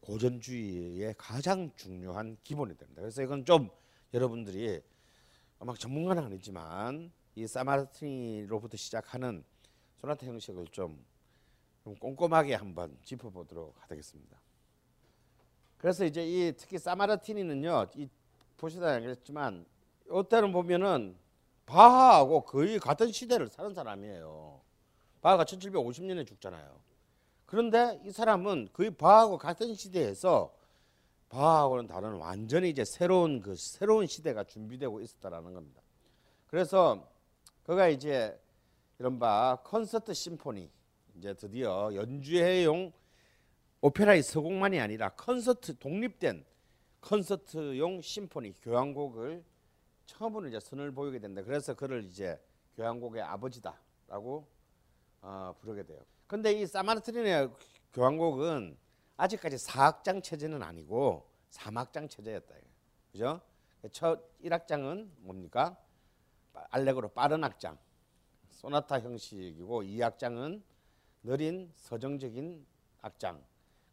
고전주의의 가장 중요한 기본이 됩니다. 그래서 이건 좀 여러분들이 막 전문가는 아니지만 이 사마르티니로부터 시작하는 소나타 형식을 좀, 좀 꼼꼼하게 한번 짚어보도록 하겠습니다. 그래서 이제 이 특히 사마르티니는요, 이 보시다 알겠지만 이때는 보면은 바하하고 거의 같은 시대를 사는 사람이에요. 바하가 1750년에 죽잖아요. 그런데 이 사람은 거의 바하고 같은 시대에서 바하고는 다른 완전히 이제 새로운 그 새로운 시대가 준비되고 있었다라는 겁니다. 그래서 그가 이제 이른바 콘서트 심포니 이제 드디어 연주회용 오페라의 서곡만이 아니라 콘서트 독립된 콘서트용 심포니 교향곡을 처음으로 이제 선을 보이게 된다. 그래서 그를 이제 교향곡의 아버지다라고 어, 부르게 돼요. 근데 이 사마르트린의 교향곡은 아직까지 4악장 체제는 아니고 3악장 체제였다. 그죠? 첫 1악장은 뭡니까? 알렉으로 빠른 악장, 소나타 형식이고 2악장은 느린 서정적인 악장,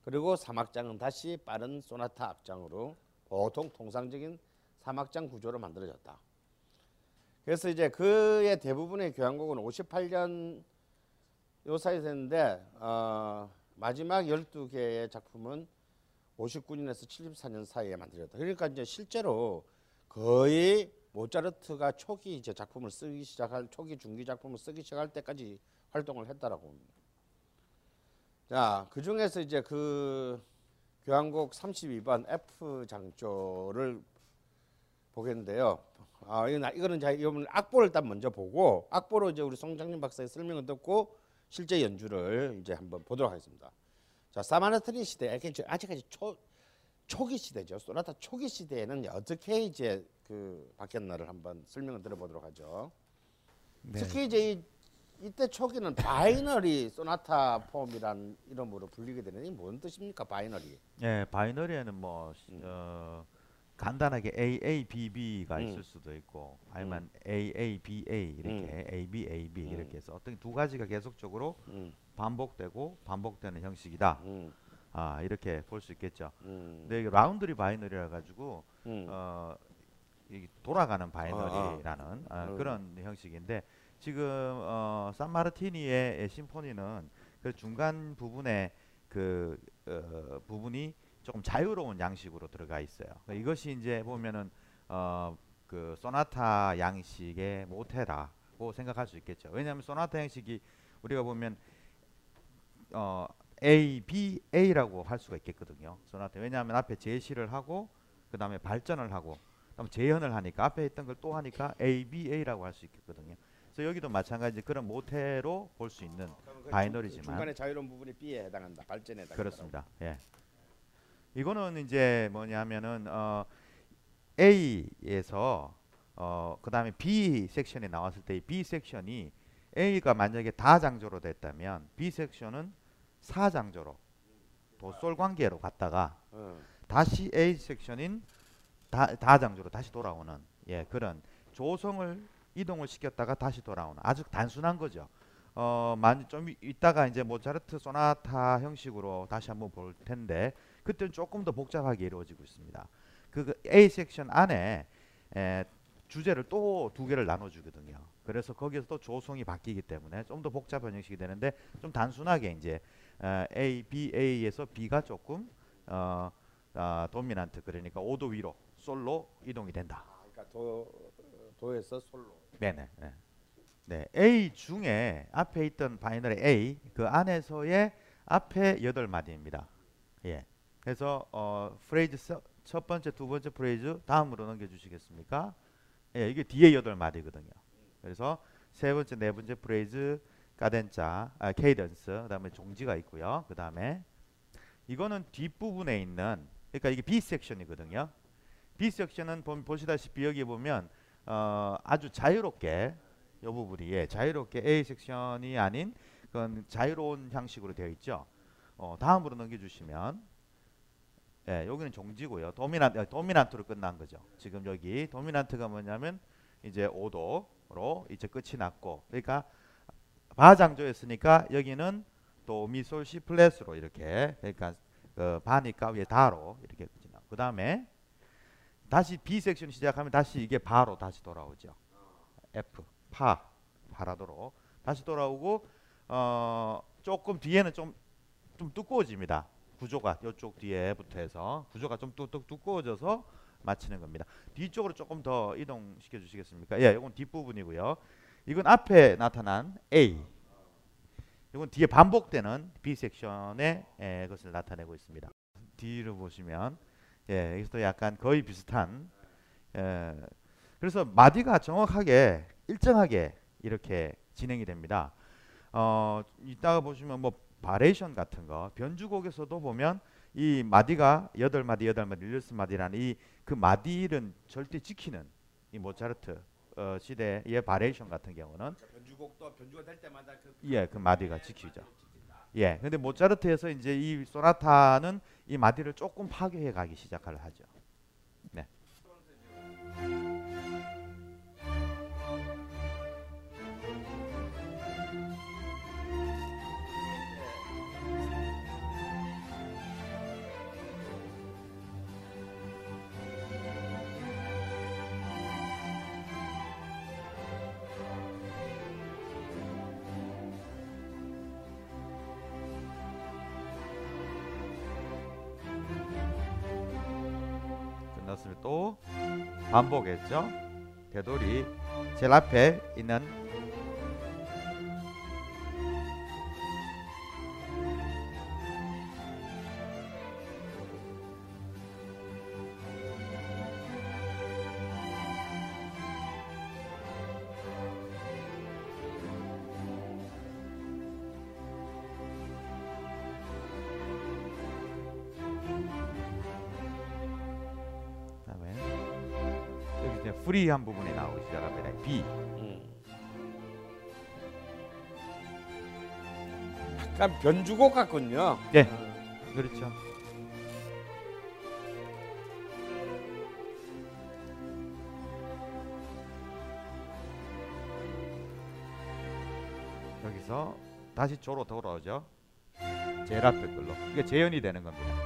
그리고 3악장은 다시 빠른 소나타 악장으로 보통 통상적인 3악장 구조로 만들어졌다. 그래서 이제 그의 대부분의 교향곡은 58년 요 사이에 됐는데 어, 마지막 12개의 작품은 59년에서 74년 사이에 만들어졌다. 그러니까 이제 실제로 거의 모차르트가 초기 이제 작품을 쓰기 시작할 초기 중기 작품을 쓰기 시작할 때까지 활동을 했다라고 봅니다. 자, 그 중에서 이제 그 교향곡 32번 F 장조를 보겠는데요. 아, 이건 이거는 자 이거는 악보를 일단 먼저 보고 악보로 이제 우리 송창진 박사의 설명을 듣고 실제 연주를 이제 한번 보도록 하겠습니다. 자, 산마르티니 시대, 아직까지 초 초기 시대죠. 소나타 초기 시대에는 어떻게 이제 그 바뀌었나를 한번 설명을 들어보도록 하죠. 네. 특히 이제 이, 이때 초기는 binary sonata form이란 이름으로 불리게 되는 이뭔 뜻입니까? binary. 예, binary에는 뭐 음. 어, 간단하게 AABB가 음. 있을 수도 있고 아니면 AABA 이렇게 ABAB 음. 이렇게 해서 어떤 두 가지가 계속적으로 음, 반복되고 반복되는 형식이다. 음, 아 이렇게 볼 수 있겠죠. 음, 근데 rounded binary라 가지고 음. 어, 이 돌아가는 binary라는 아, 음. 그런 형식인데 지금 어, 산마르티니의 심포니는 그 중간 부분에 그 어, 부분이 조금 자유로운 양식으로 들어가 있어요. 그러니까 이것이 이제 보면은 어, 그 소나타 양식의 모태라고 생각할 수 있겠죠. 왜냐하면 소나타 양식이 우리가 보면 어, A, B, A라고 할 수가 있겠거든요. 소나타 왜냐하면 앞에 제시를 하고 그 다음에 발전을 하고 그다음 재현을 하니까 앞에 있던 걸 또 하니까 A, B, A라고 할 수 있겠거든요. 그래서 여기도 마찬가지 그런 모태로 볼 수 있는 그 바이너리지만 중- 중간에 자유로운 부분이 B에 해당한다. 발전에 해당한다. 그렇습니다. 예. 이거는 이제 뭐냐면은 어, A에서 어, 그다음에 B 섹션이 나왔을 때이 B 섹션이 A가 만약에 다장조로 됐다면 B 섹션은 사장조로 도솔 관계로 갔다가 어. 다시 A 섹션인 다, 다장조로 다시 돌아오는 예 그런 조성을 이동을 시켰다가 다시 돌아오는 아주 단순한 거죠. 어, 많이 좀 이- 이따가 이제 모차르트 소나타 형식으로 다시 한번 볼 텐데 그때는 조금 더 복잡하게 이루어지고 있습니다. 그, 그 A 섹션 안에 에, 주제를 또 두 개를 나눠주거든요. 그래서 거기서 또 조성이 바뀌기 때문에 좀 더 복잡한 형식이 되는데 좀 단순하게 이제 어, A, B, A에서 B가 조금 어, 어, 도미난트 그러니까 5도 위로 솔로 이동이 된다. 그러니까 도 도에서 솔로. 네네. 네. 네. A 중에 앞에 있던 binary A 그 안에서의 앞에 여덟 마디입니다. 예. 그래서 어 프레이즈 서- 첫 번째, 두 번째 프레이즈 다음으로 넘겨 주시겠습니까? 예, 이게 뒤에 여덟 마디거든요. 그래서 세 번째, 네 번째 프레이즈 카덴자, 아, cadence, 그다음에 종지가 있고요. 그다음에 이거는 뒷부분에 있는 그러니까 이게 B 섹션이거든요. B 섹션은 보, 보시다시피 여기 보면 어, 아주 자유롭게 이 부분이 예, 자유롭게 A 섹션이 아닌 그건 자유로운 형식으로 되어 있죠. 어, 다음으로 넘겨주시면 예, 여기는 종지고요. 도미난 어, 도미난트로 끝난 거죠. 지금 여기 도미난트가 뭐냐면 이제 5도로 이제 끝이 났고 그러니까 바장조였으니까 여기는 도 미솔 시 플랫으로 이렇게 그러니까 그 바니까 위에 다로 이렇게 끝이 나고 그 다음에 다시 B 섹션 시작하면 다시 이게 바로 다시 돌아오죠. F 파 파라도로 다시 돌아오고 어 조금 뒤에는 좀 좀 두꺼워집니다. 구조가 이쪽 뒤에부터 해서 구조가 좀 뚝뚝 두꺼워져서 마치는 겁니다. 뒤쪽으로 조금 더 이동시켜 주시겠습니까? 예, 이건 뒷부분이고요. 이건 앞에 나타난 A. 이건 뒤에 반복되는 B 섹션의 예, 것을 나타내고 있습니다. 뒤를 보시면 예, 여기서도 약간 거의 비슷한 예, 그래서 마디가 정확하게 일정하게 이렇게 진행이 됩니다. 어, 이따가 보시면 뭐 variation 같은 거 변주곡에서도 보면 이 마디가 여덟 마디 여덟 마디 일곱 마디라는 이 그 마디는 절대 지키는 이 모차르트 어, 시대의 variation 같은 경우는 변주곡도 변주가 될 때마다 그 예, 그 마디가 지키죠. 예, 근데 모차르트에서 이제 이 소나타는 이 마디를 조금 파괴해 가기 시작을 하죠. 반복했죠. 되돌이 제일 앞에 있는 프리한 부분이 나오기 시작합니다. B. 약간 변주곡 같군요. 네. 그렇죠. 여기서 다시 조로 돌아오죠. 앞에 걸로. 이게 재현이 되는 겁니다.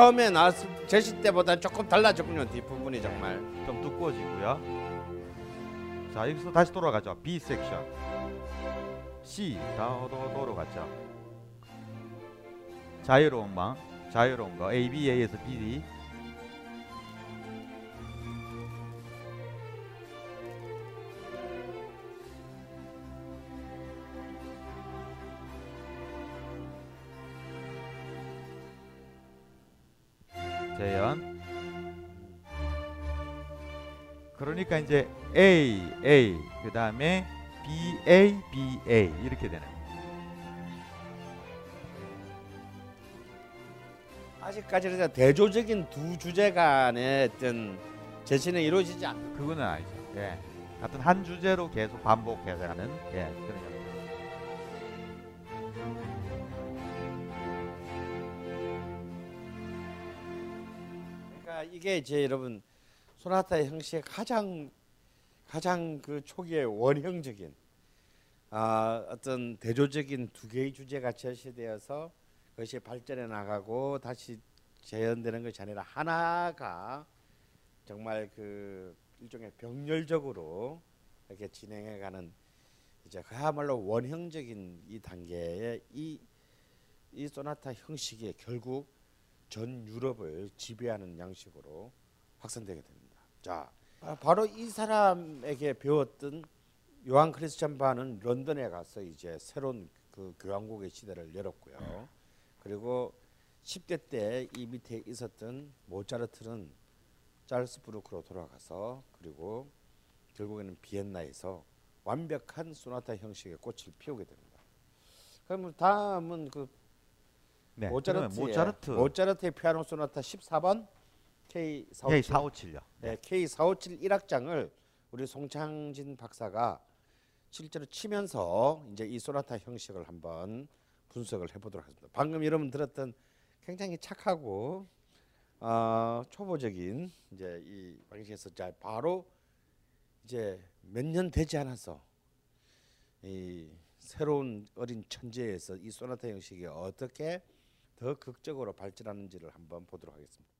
처음에 나왔을 제시 때보다 조금 달라졌군요. 뒷부분이 정말. 좀 두꺼워지고요. 자 여기서 다시 돌아가죠. B 섹션. C 다도도로 갔죠. 자유로운 방, 자유로운 거. A, B, A에서 B, D. 그러니까 이제 A, A, 그 다음에 B, A, B, A 이렇게 되는. 거예요. 아직까지는 대조적인 두 주제 간의 어떤 재신이 이루어지지 않. 그거는 아니죠. 예. 하여튼 한 주제로 계속 반복해서 하는 예, 그런 거. 그러니까 이게 이제 여러분 소나타의 형식의 가장 가장 그 초기의 원형적인 아, 어떤 대조적인 두 개의 주제가 제시되어서 그것이 발전해 나가고 다시 재현되는 것이 아니라 하나가 정말 그 일종의 병렬적으로 이렇게 진행해 가는 이제 그야말로 원형적인 이 단계에 이, 이 소나타 형식이 결국 전 유럽을 지배하는 양식으로 확산되게 됩니다. 자, 아, 바로 이 사람에게 배웠던 요한 크리스찬 바는 런던에 가서 이제 새로운 그 교황국의 시대를 열었고요. 그리고 10대 때 이 밑에 있었던 모차르트는 짤스부르크로 돌아가서 그리고 결국에는 비엔나에서 완벽한 소나타 형식의 꽃을 피우게 됩니다. 그럼 다음은 그 네, 모차르트의 모차르트 모차르트의 피아노 소나타 14번 K457 K457요. 네, K457 1악장을 우리 송창진 박사가 실제로 치면서 이제 이 소나타 형식을 한번 분석을 해보도록 하겠습니다. 방금 여러분 들었던 굉장히 착하고 어, 초보적인 이제 이 방식에서 자 바로 이제 몇 년 되지 않아서 이 새로운 어린 천재에서 이 소나타 형식이 어떻게 더 극적으로 발전하는지를 한번 보도록 하겠습니다.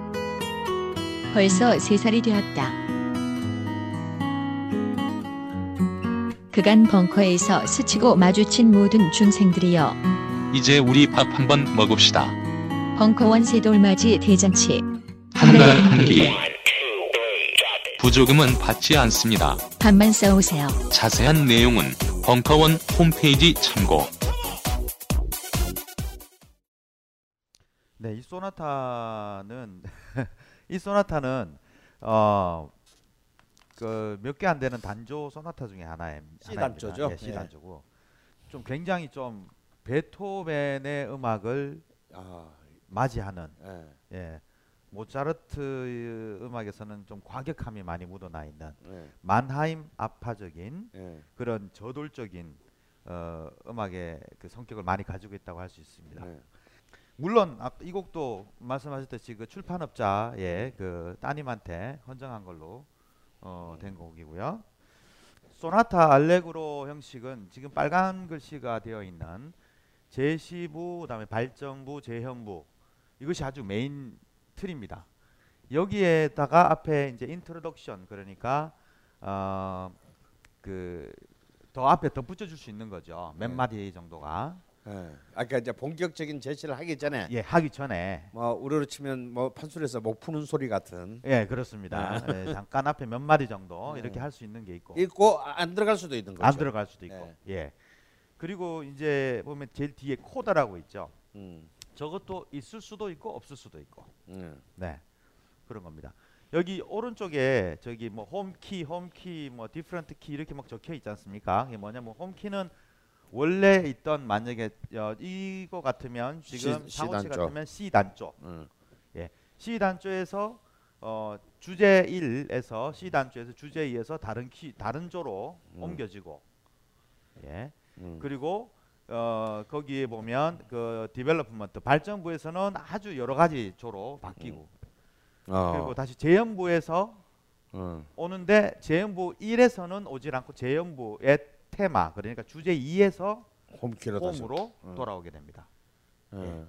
벌써 세살이 되었다. 그간 벙커에서 스치고 마주친 모든 중생들이여 이제 우리 밥 한번 먹읍시다. 벙커원 새돌맞이 대잔치 한달 한 끼. 부조금은 받지 않습니다. 밥만 싸오세요. 자세한 내용은 벙커원 홈페이지 참고. 네, 이 소나타는 이 소나타는 어, 어그 몇 개 안 되는 단조 소나타 중에 하나에 C 하나입니다. 단조죠? 예, C 예. 단조고 좀 굉장히 좀 베토벤의 음악을 아, 맞이하는 예. 예. 모차르트 음악에서는 좀 과격함이 많이 묻어나 있는 예. 만하임 아파적인 예. 그런 저돌적인 어, 음악의 그 성격을 많이 가지고 있다고 할 수 있습니다. 네. 물론 아, 이 곡도 말씀하셨듯이 그 출판업자 의 그 따님한테 헌정한 걸로 어, 된 곡이고요. 소나타 알레그로 형식은 지금 빨간 글씨가 되어 있는 제시부 그다음에 발전부 재현부 이것이 아주 메인 틀입니다. 여기에다가 앞에 이제 introduction 그러니까 어, 어, 그 더 앞에 더 붙여 줄 수 있는 거죠. 몇 네. 마디 정도가 예. 아까 이제 본격적인 제시를 하기 전에 예 하기 전에 뭐 우리로 치면 뭐 판소리에서 목 푸는 소리 같은 예 그렇습니다. 예, 잠깐 앞에 몇 마디 정도 네. 이렇게 할 수 있는 게 있고 있고 안 들어갈 수도 있는 거죠. 안 들어갈 수도 있고 네. 예 그리고 이제 보면 제일 뒤에 코다라고 있죠. 음. 저것도 있을 수도 있고 없을 수도 있고 음. 네 그런 겁니다. 여기 오른쪽에 저기 뭐 home key, home key, 뭐 different key 이렇게 막 적혀 있지 않습니까? 이게 뭐냐면 home key는 원래 있던 만약에 어, 이거 같으면 지금 C- 상호 씨 C단조. 같으면 C 단조, 음. 예, C 단조에서 어, 주제 1에서 C 단조에서 주제 2에서 다른 키 다른 조로 음. 옮겨지고, 예, 음. 그리고 어, 거기에 보면 그 development 발전부에서는 아주 여러 가지 조로 바뀌고 어. 그리고 다시 재현부에서 어. 오는데 재현부 1에서는 오질 않고 재현부의 테마 그러니까 주제 2에서 home key로 다시. home으로 어. 돌아오게 됩니다. 예.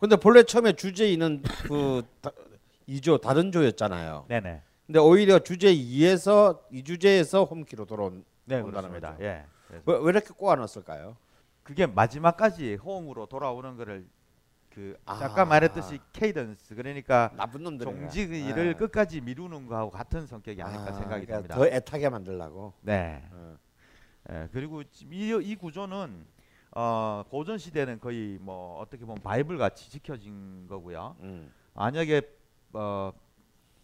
근데 본래 처음에 주제 2는 그 다, 2조 다른 조였잖아요. 네네. 근데 오히려 주제 2에서 이 주제에서 홈키로 돌아온 네 그렇습니다. 거죠. 예. 왜, 왜 이렇게 꼬아놨을까요? 그게 마지막까지 홈으로 돌아오는 거를 그 아. 잠깐 말했듯이 케이던스 그러니까 나쁜 놈들이네. 종지를 예. 끝까지 미루는 거하고 같은 성격이 아닐까 아, 생각이 그러니까 듭니다. 더 애타게 만들라고. 네. 어. 예, 그리고 지금 이, 이 구조는 어, 고전 시대는 거의 뭐 어떻게 보면 바이블 같이 지켜진 거고요. 음. 만약에 어,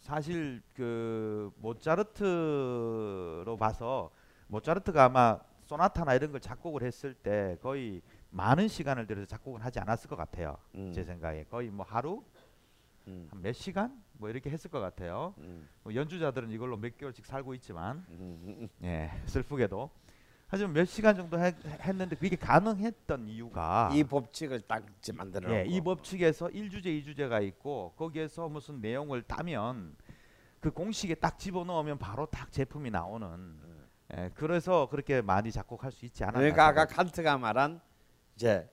사실 그 모차르트로 봐서 모차르트가 아마 소나타나 이런 걸 작곡을 했을 때 거의 많은 시간을 들여서 작곡을 하지 않았을 것 같아요. 음. 제 생각에 거의 뭐 하루 음. 한몇 시간 뭐 이렇게 했을 것 같아요. 음. 뭐 연주자들은 이걸로 몇 개월씩 살고 있지만 음. 예 슬프게도 하지만 몇 시간 정도 했, 했는데 그게 가능했던 이유가 이 법칙을 딱 만들어 예, 이 법칙에서 1주제, 2주제가 있고 거기에서 무슨 내용을 따면 그 공식에 딱 집어넣으면 바로 딱 제품이 나오는 예, 그래서 그렇게 많이 작곡할 수 있지 않았나 그러니까 아까. 칸트가 말한 이제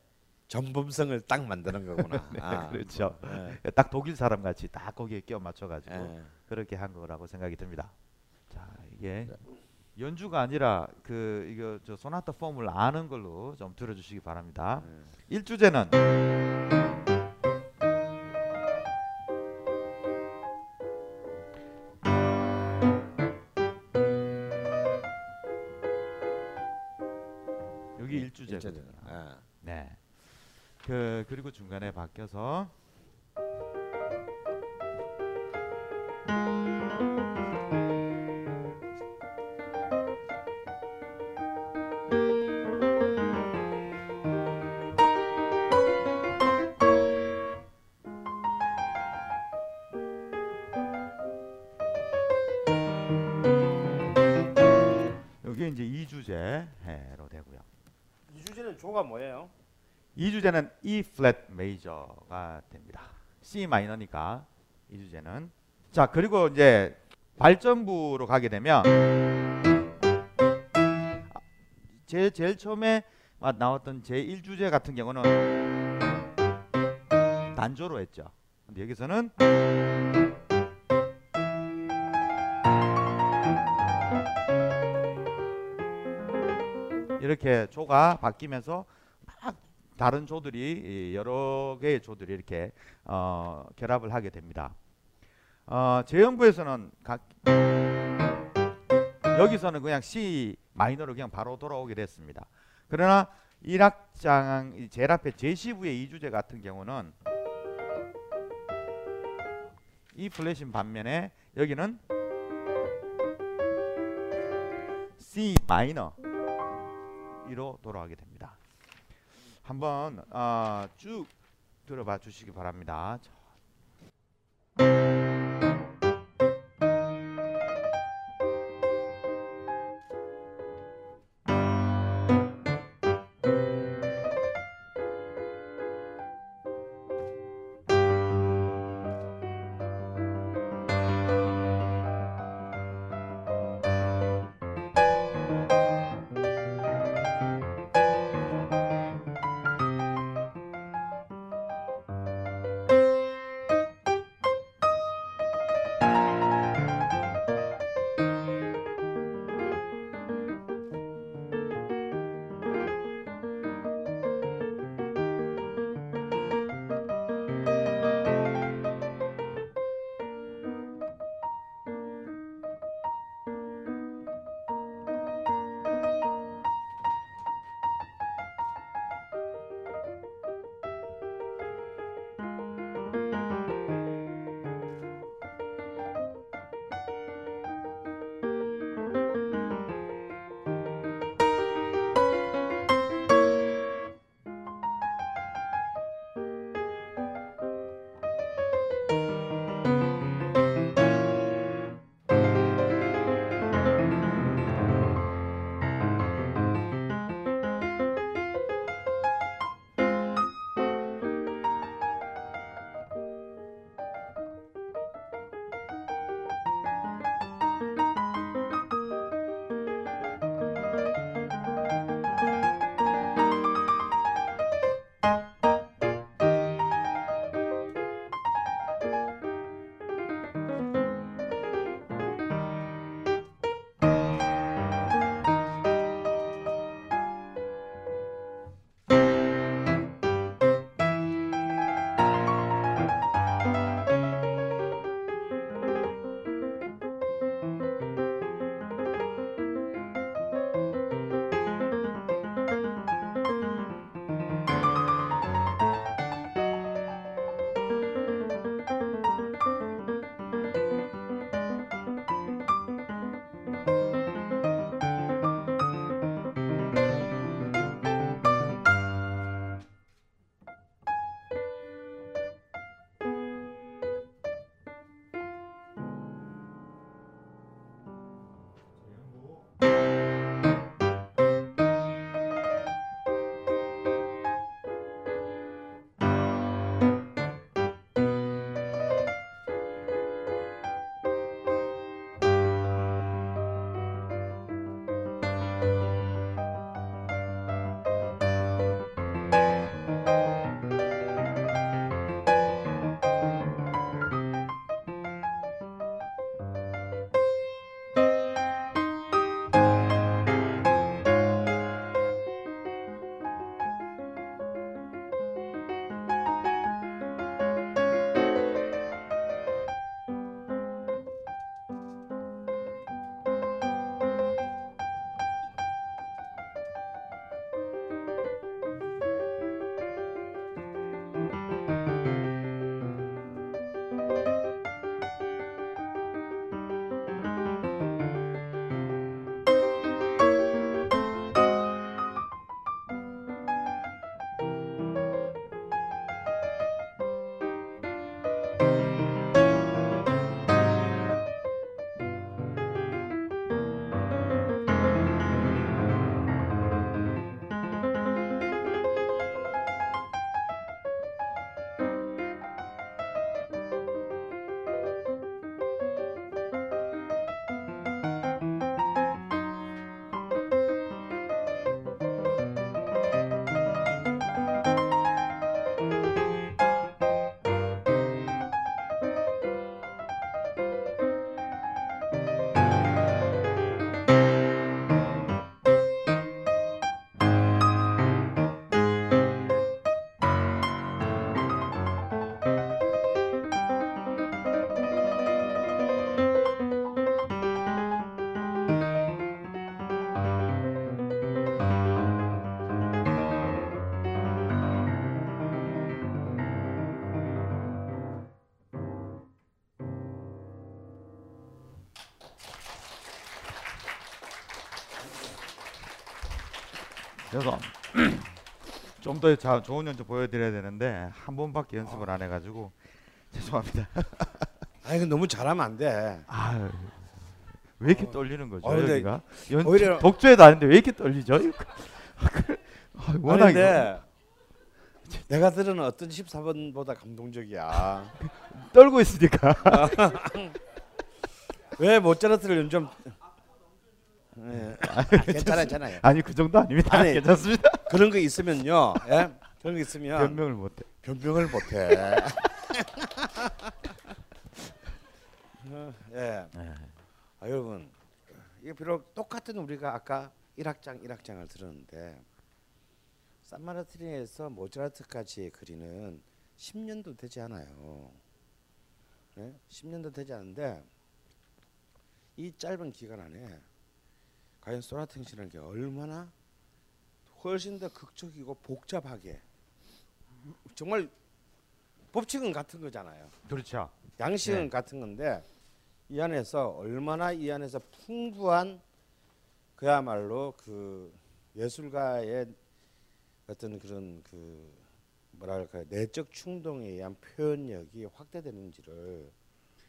전범성을 딱 만드는 거구나. 네, 아, 그렇죠. 예. 딱 독일 사람 같이 딱 거기에 끼워 맞춰 가지고 예. 그렇게 한 거라고 생각이 듭니다. 자 이게 연주가 아니라 그 이거 저 소나타 폼을 아는 걸로 좀 들어주시기 바랍니다. 예. 1주제는 여기 일주제는, 일주제거든요. 예. 네. 그 그리고 중간에 바뀌어서 조가 뭐예요? 이 주제는 E 플랫 메이저가 됩니다. C 마이너니까 이 주제는 자 그리고 이제 발전부로 가게 되면 아, 제 제일 처음에 마- 나왔던 제 1주제 같은 경우는 단조로 했죠. 근데 여기서는 이렇게 조가 바뀌면서 막 다른 조들이 이 여러 개의 조들이 이렇게 어, 결합을 하게 됩니다. 어, 제연부에서는 각 여기서는 그냥 C 마이너로 그냥 바로 돌아오게 됐습니다. 그러나 1악장 제일 앞에 제시부의 이주제 같은 경우는 이 플랫인 반면에 여기는 C 마이너 이로 돌아가게 됩니다. 한번 어, 쭉 들어봐 주시기 바랍니다. 그래서 좀 더 좋은 연주 보여드려야 되는데 한 번밖에 연습을 안 해가지고 죄송합니다. 아니 그 너무 잘하면 안 돼. 아, 왜 이렇게 떨리는 거죠 어, 여기가? 연, 오히려- 독주에도 아닌데 왜 이렇게 떨리죠? 아, 워낙 아닌데 내가 들은 어떤 14번보다 감동적이야. 떨고 있으니까. 왜 모차르트를 연좀 예. 아, 괜찮아요, 괜찮아요. 아니 그 정도 아닙니다. 아니, 괜찮습니다. 그런 거 있으면요, 예? 그런 거 있으면 변명을 못해. 변명을 못해. 어, 예. 아, 여러분, 이게 비록 똑같은 우리가 아까 1악장 1악장을 들었는데 산마르티니에서 모차르트까지 그리는 10년도 되지 않아요. 네? 10년도 되지 않는데 이 짧은 기간 안에 과연 소나타 형식이라는 게 얼마나 훨씬 더 극적이고 복잡하게 정말 법칙은 같은 거잖아요. 그렇죠. 양식은 네. 같은 건데 이 안에서 얼마나 이 안에서 풍부한 그야말로 그 예술가의 어떤 그런 그 뭐랄까 내적 충동에 의한 표현력이 확대되는지를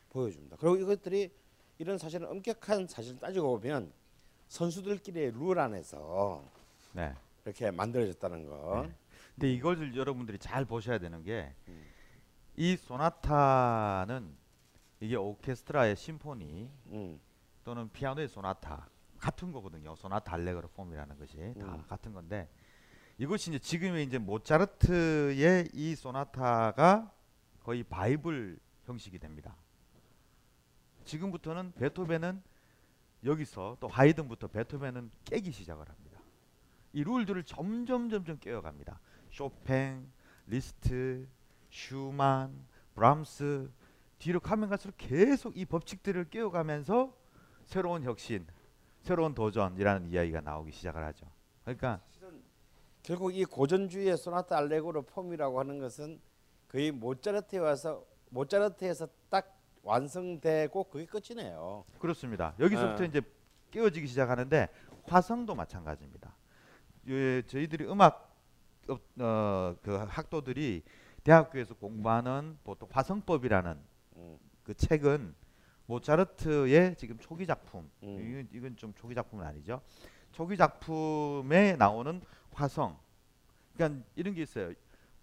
보여줍니다. 그리고 이것들이 이런 사실은 엄격한 사실을 따지고 보면 선수들끼리의 룰 안에서 네. 이렇게 만들어졌다는 거. 근데 이걸 여러분들이 잘 보셔야 되는 게이 음. 소나타는 이게 오케스트라의 심포니 음. 또는 피아노의 소나타 같은 거거든요. 소나타 알레그로 폼이라는 것이 다 음. 같은 건데 이것이 이제 지금의 이제 모차르트의 이 소나타가 거의 바이블 형식이 됩니다. 지금부터는 베토벤은 여기서 또 하이든부터 베토벤은 깨기 시작을 합니다. 이 룰들을 점점 점점 깨어갑니다. 쇼팽, 리스트, 슈만, 브람스 뒤로 가면 갈수록 계속 이 법칙들을 깨어가면서 새로운 혁신, 새로운 도전이라는 이야기가 나오기 시작을 하죠. 그러니까 결국 이 고전주의의 소나타 알레고로 폼이라고 하는 것은 거의 모차르트에 와서 모차르트에서 딱 완성되고 그게 끝이네요. 그렇습니다. 여기서부터 어. 이제 깨어지기 시작하는데 화성도 마찬가지입니다. 예, 저희들이 음악 어, 어, 그 학도들이 대학교에서 공부하는 보통 화성법이라는 음. 그 책은 모차르트의 지금 초기 작품 음. 이건, 이건 좀 초기 작품은 아니죠. 초기 작품에 나오는 화성 그러니까 이런 게 있어요.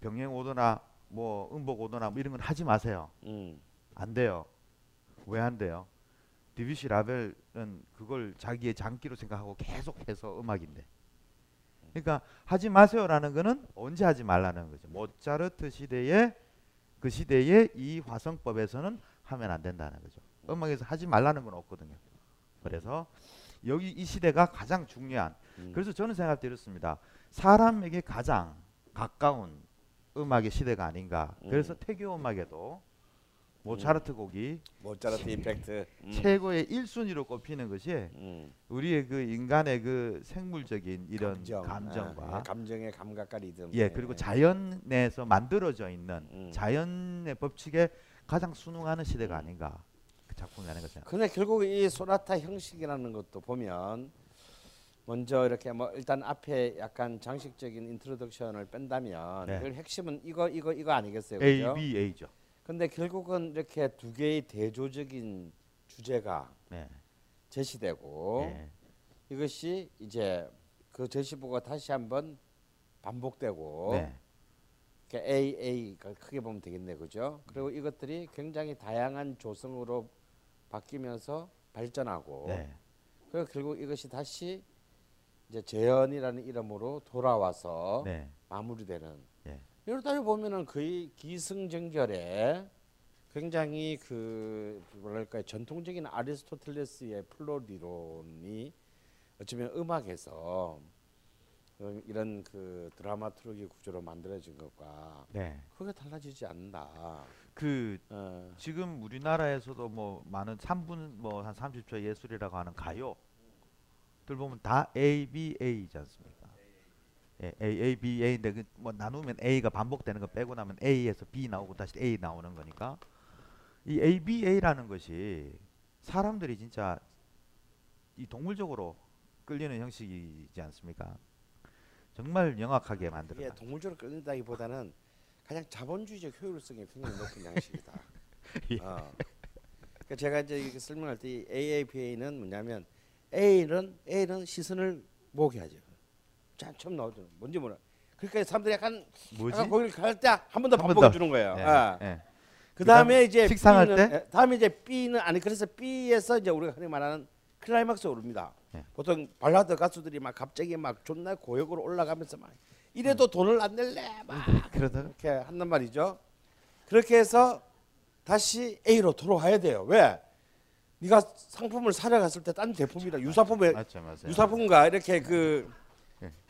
병행 오도나 뭐 음복 오도나 뭐 이런 건 하지 마세요. 음. 안 돼요. 왜 안 돼요? 디비시 라벨은 그걸 자기의 장기로 생각하고 계속해서 음악인데. 그러니까 하지 마세요라는 거는 언제 하지 말라는 거죠. 모차르트 시대에 그 시대에 이 화성법에서는 하면 안 된다는 거죠. 음악에서 하지 말라는 건 없거든요. 그래서 여기 이 시대가 가장 중요한. 음. 그래서 저는 생각할 때 이렇습니다. 사람에게 가장 가까운 음악의 시대가 아닌가. 그래서 음. 태교 음악에도 모차르트 곡이 모차르트 임팩트. 음. 최고의 1순위로 꼽히는 것이 음. 우리의 그 인간의 그 생물적인 이런 감정, 감정과 아, 감정의 감각과 리듬. 예 그리고 자연에서 만들어져 있는 음. 자연의 법칙에 가장 순응하는 시대가 아닌가 그 작품이라는 것은 근데 결국 이 소나타 형식이라는 것도 보면 먼저 이렇게 뭐 일단 앞에 약간 장식적인 introduction을 뺀다면 네. 그 핵심은 이거 이거 이거 아니겠어요? A, 그죠? B, A죠. 근데 결국은 이렇게 두 개의 대조적인 주제가 네. 제시되고 네. 이것이 이제 그 제시부가 다시 한번 반복되고 네. 그러니까 A A가 크게 보면 되겠네 그죠? 그리고 이것들이 굉장히 다양한 조성으로 바뀌면서 발전하고 네. 그리고 결국 이것이 다시 이제 재현이라는 이름으로 돌아와서 네. 마무리되는 예. 이러다 보면은 거의 기승전결에 굉장히 그 뭐랄까 전통적인 아리스토텔레스의 플롯 이론이 어쩌면 음악에서 어, 이런 그 드라마트로기 구조로 만들어진 것과 네. 크게 달라지지 않는다. 그 어. 지금 우리나라에서도 뭐 많은 3분 뭐 한 30초 예술이라고 하는 가요들 보면 다 A, B, A이지 않습니까? 예, A, A, B, A인데 그뭐 나누면 A가 반복되는 거 빼고 나면 A에서 B 나오고 다시 A 나오는 거니까 이 A, B, A라는 것이 사람들이 진짜 이 동물적으로 끌리는 형식이지 않습니까? 정말 명확하게 이게 만들어. 동물적으로 끌린다기보다는 그냥 자본주의적 효율성이 굉장히 높은 양식이다. 예. 어. 그러니까 제가 이제 설명할 때 AAPA는 뭐냐면 A는 A는 시선을 모게 하죠. 자, 처음 나오죠. 뭔지 몰라. 그러니까 사람들이 약간 뭐지? 약간 거기를 갈 때 한 번 더 한번 반복해 더. 주는 거예요. 예, 아. 예. 그 다음에 이제 식상할 B는, 때? 예, 다음에 이제 B는 아니 그래서 B에서 이제 우리가 흔히 말하는 클라이막스 오릅니다. 예. 보통 발라드 가수들이 막 갑자기 막 존나 고역으로 올라가면서 막 이래도 돈을 안 낼래 막 그러다가 이렇게 한단 말이죠. 그렇게 해서 다시 A로 돌아와야 돼요. 왜? 네가 상품을 사러 갔을 때 딴 제품이라 유사품에 맞죠, 맞아요. 유사품과 이렇게 그 예.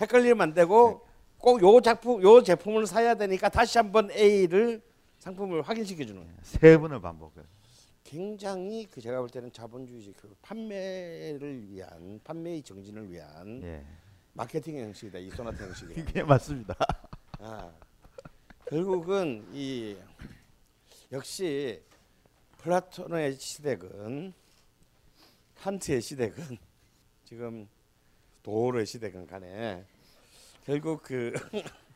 헷갈리면 안 되고 꼭 요 작품 요 제품을 사야 되니까 다시 한번 A를 상품을 확인시켜 주는 거예요. 세 번을 반복해. 굉장히 그 제가 볼 때는 자본주의적 그 판매를 위한 판매의 정진을 위한 예. 마케팅 형식이다. 이 소나타 형식이. 이게 맞습니다. 아, 결국은 이 역시 플라톤의 시댁은 칸트의 시댁은 지금 도어의 시댁은 간에 결국 그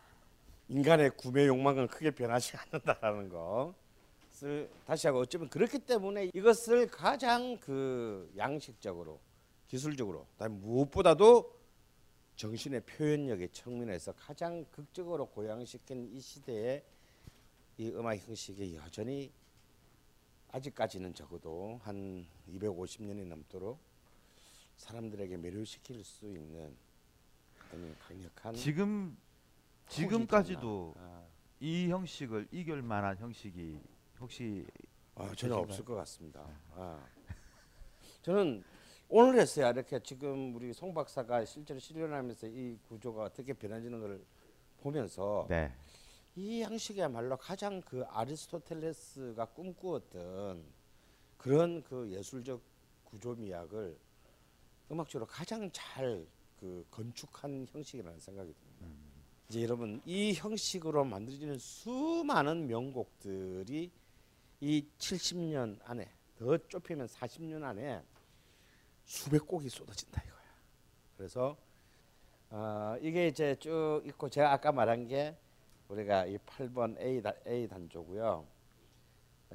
인간의 구매 욕망은 크게 변하지 않는다라는 것을 다시 하고 어쩌면 그렇기 때문에 이것을 가장 그 양식적으로 기술적으로 그다음에 무엇보다도 정신의 표현력의 측면에서 가장 극적으로 고양시킨 이 시대의 이 음악 형식이 여전히 아직까지는 적어도 한 250년이 넘도록 사람들에게 매료시킬 수 있는 강력한 지금 지금까지도. 아. 이 형식을 이길 만한 형식이 혹시 아, 있으신가요? 없을 것 같습니다. 아. 저는 오늘 했어야 이렇게 지금 우리 송 박사가 실제로 실현하면서 이 구조가 어떻게 변해지는 걸 보면서 네. 이 양식이야말로 가장 그 아리스토텔레스가 꿈꾸었던 그런 그 예술적 구조 미학을 음악적으로 가장 잘 그 건축한 형식이라는 생각이 듭니다. 이제 여러분 이 형식으로 만들어지는 수많은 명곡들이 이 70년 안에 더 좁히면 40년 안에 수백 곡이 쏟아진다 이거야. 그래서 어, 이게 이제 쭉 있고 제가 아까 말한 게 우리가 이 8번 A 단 A 단조고요.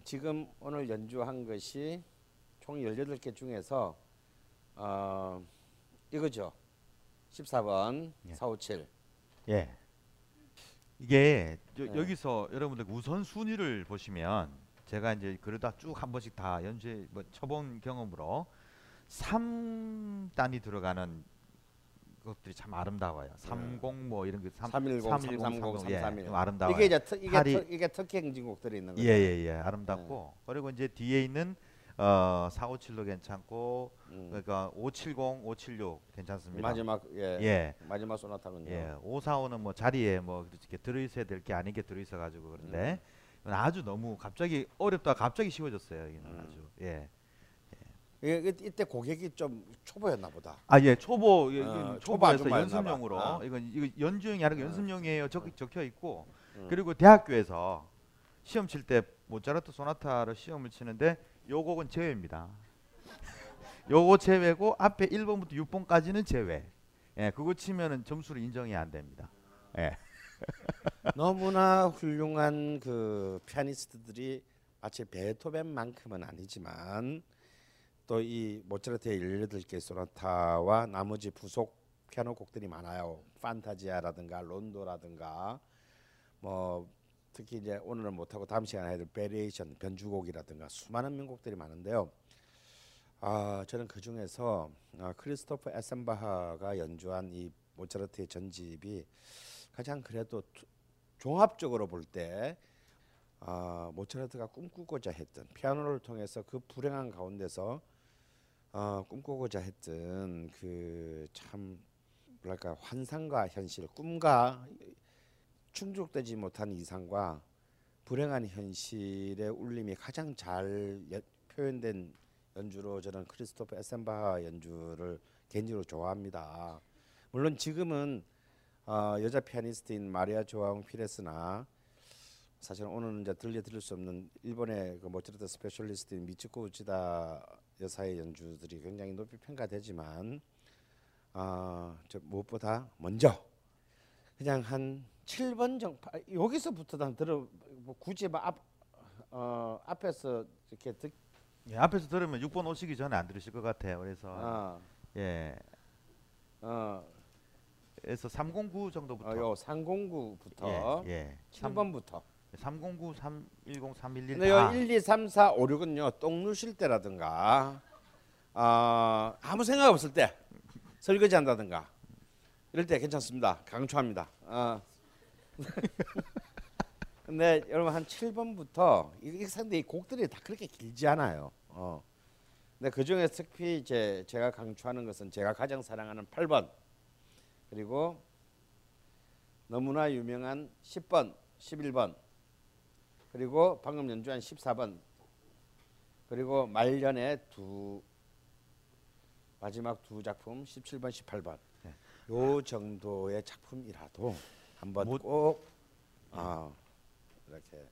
지금 오늘 연주한 것이 총 18개 중에서 어, 이거죠. 14번 예. 457. 예. 이게 여, 네. 여기서 여러분들 우선 순위를 보시면 제가 이제 그러다 쭉 한 번씩 다 연주해 뭐 쳐본 경험으로 3단이 들어가는 것들이 참 아름다워요. 30 뭐 이런 거 3, 310, 310, 330, 예, 331. 좀 아름다워요. 이게 이제 트, 이게 트, 이게 특히 행진곡들이 있는 거죠. 예예예 아름답고 그리고 이제 뒤에 있는 어 457도 괜찮고 음. 그러니까 570, 576 괜찮습니다. 마지막 예. 예. 마지막 소나타군요. 예, 545는 뭐 자리에 뭐 이렇게 들어 있어야 될 게 아닌 게 들어 있어 가지고 그런데 이건 아주 너무 갑자기 어렵다 갑자기 쉬워졌어요. 여기는 음. 아주 예. 예, 이- 이때 고객이 좀 초보였나 보다. 아 예 초보 예, 어, 초보 초보에서. 연습용으로 어. 이건 이거 연주용이 아니라 연습용이에요 적, 적혀 있고 음. 그리고 대학교에서 시험 칠 때 모차르트 소나타를 시험을 치는데 요 곡은 제외입니다. 요거 제외고 앞에 1번부터 6번까지는 제외. 예, 그거 치면은 점수를 인정이 안 됩니다. 예. 너무나 훌륭한 그 피아니스트들이 마치 베토벤만큼은 아니지만 또 이 모차르트의 18개 소나타와 나머지 부속 피아노 곡들이 많아요. 판타지아라든가 론도라든가 뭐 특히 이제 오늘은 못하고 다음 시간에 해야 될 variation 변주곡이라든가 수많은 명곡들이 많은데요. 아 저는 그 중에서 아, 크리스토프 에센바흐가 연주한 이 모차르트의 전집이 가장 그래도 투- 종합적으로 볼때 아, 모차르트가 꿈꾸고자 했던 피아노를 통해서 그 불행한 가운데서 어, 꿈꾸고자 했던 그 참 뭐랄까 환상과 현실, 꿈과 충족되지 못한 이상과 불행한 현실의 울림이 가장 잘 여- 표현된 연주로 저는 크리스토프 에센바흐 연주를 개인적으로 좋아합니다. 물론 지금은 어, 여자 피아니스트인 마리아 주앙 피레스나 사실은 오늘은 이제 들려드릴 수 없는 일본의 그 모차르트 specialist인 미츠코 우치다 여사의 연주들이 굉장히 높이 평가되지만 아, 저 무엇보다 먼저 그냥 한 7번 정도 여기서부터 난 들어 뭐 굳이 막 앞, 어, 앞에서 이렇게 듣 예, 앞에서 들으면 6번 오시기 전에 안 들으실 것 같아요. 그래서 어, 예. 어, 그래서 309 정도부터. 어, 요 309부터. 예, 예. 7번부터. 309 310 311 근데 요 아, 1, 2, 3, 4, 5, 6은요 똥 누실 때라든가 어, 아무 생각 없을 때 설거지 한다든가 이럴 때 괜찮습니다. 강추합니다. 어. 근데 여러분 한 7번부터 이게 상당히 곡들이 다 그렇게 길지 않아요. 어. 근데 그 중에 특히 이제 제가 강추하는 것은 제가 가장 사랑하는 8번. 그리고 너무나 유명한 10번 11번. 그리고 방금 연주한 14번. 그리고 말년의 두 마지막 두 작품 17번 18번. 네. 요 정도의 작품이라도 한번 모- 꼭. 아, 이렇게.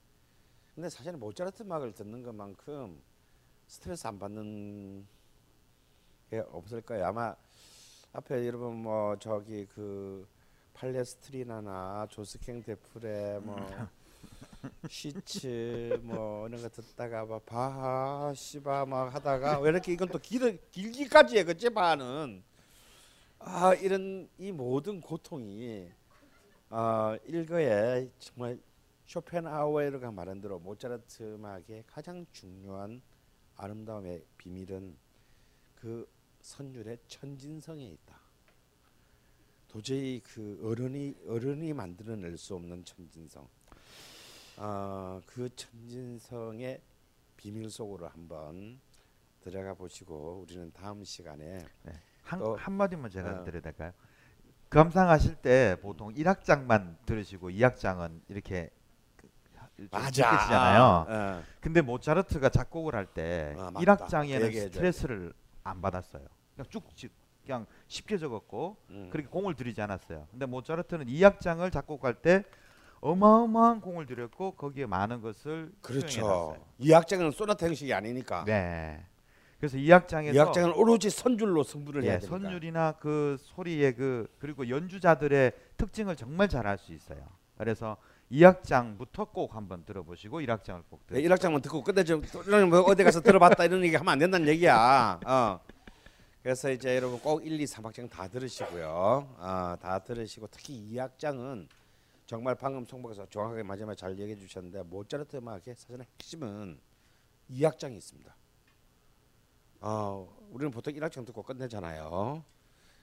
근데 사실 모차르트 음악을 듣는 것만큼 스트레스 안 받는 게 없을 거예요. 아마 앞에 여러분 뭐 저기 그 팔레스트리나나 조스캥 데프레 뭐 시츠 뭐 이런 거 듣다가 막 바하 씨바 막 하다가 왜 이렇게 이건 또 길, 길기까지 해 그치 바는 아 이런 이 모든 고통이 어 일거에 정말 쇼펜하우에르가 말한 대로 모차르트 음악의 가장 중요한 아름다움의 비밀은 그 선율의 천진성에 있다. 도저히 그 어른이 어른이 만들어낼 수 없는 천진성. 아, 그 천진성의 비밀 속으로 한번 들어가 보시고 우리는 다음 시간에 한, 또- 한마디만 제가 어. 드려야 될까요? 감상하실 때 보통 1악장만 들으시고 2악장은 이렇게 그- 좀 맞아. 느끼시잖아요. 어. 근데 모차르트가 작곡을 할때 아, 맞다. 1악장에는 그 얘기해줘야 스트레스를 안 받았어요. 그냥 쭉 지- 그냥 쉽게 적었고 음. 그렇게 공을 들이지 않았어요. 근데 모차르트는 2악장을 작곡할 때 어마어마한 공을 들였고 거기에 많은 것을 그렇죠. 이 악장은 소나타 형식이 아니니까. 네. 그래서 2악장에서 이 악장은 오로지 선줄로 승부를 예, 해야 되니까. 선율이나 그 소리의 그 그리고 연주자들의 특징을 정말 잘 알 수 있어요. 그래서 2악장부터 꼭 한번 들어보시고 1악장을 꼭 네, 들어. 1악장만 듣고 끝내죠. 뭐 어디 가서 들어봤다 이런 얘기 하면 안 된다는 얘기야. 어. 그래서 이제 여러분 꼭 1, 2, 3악장 다 들으시고요. 어, 다 들으시고 특히 2악장은 정말 방금 송복에서 정확하게 마지막에 잘 얘기해 주셨는데 모차르트 음악의 사실은 핵심은 2악장이 있습니다. 어, 우리는 보통 1악장 듣고 끝내잖아요.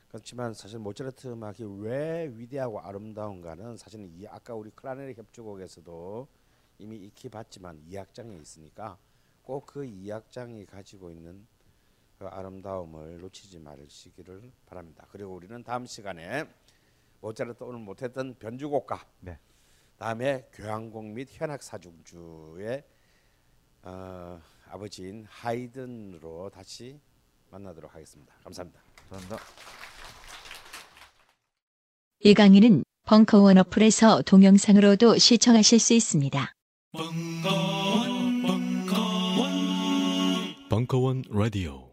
그렇지만 사실 모차르트 음악이 왜 위대하고 아름다운가는 사실은 이 아까 우리 클라네리 협주곡에서도 이미 익히 봤지만 2악장에 있으니까 꼭 그 2악장이 가지고 있는 그 아름다움을 놓치지 말으시기를 바랍니다. 그리고 우리는 다음 시간에 모차르트 오늘 못했던 변주곡가 네. 다음에 교향곡 및 현악 사중주의 어, 아버지인 하이든으로 다시 만나도록 하겠습니다. 감사합니다. 감사합니다. 이 강의는 벙커원 어플에서 동영상으로도 시청하실 수 있습니다. 벙커원 라디오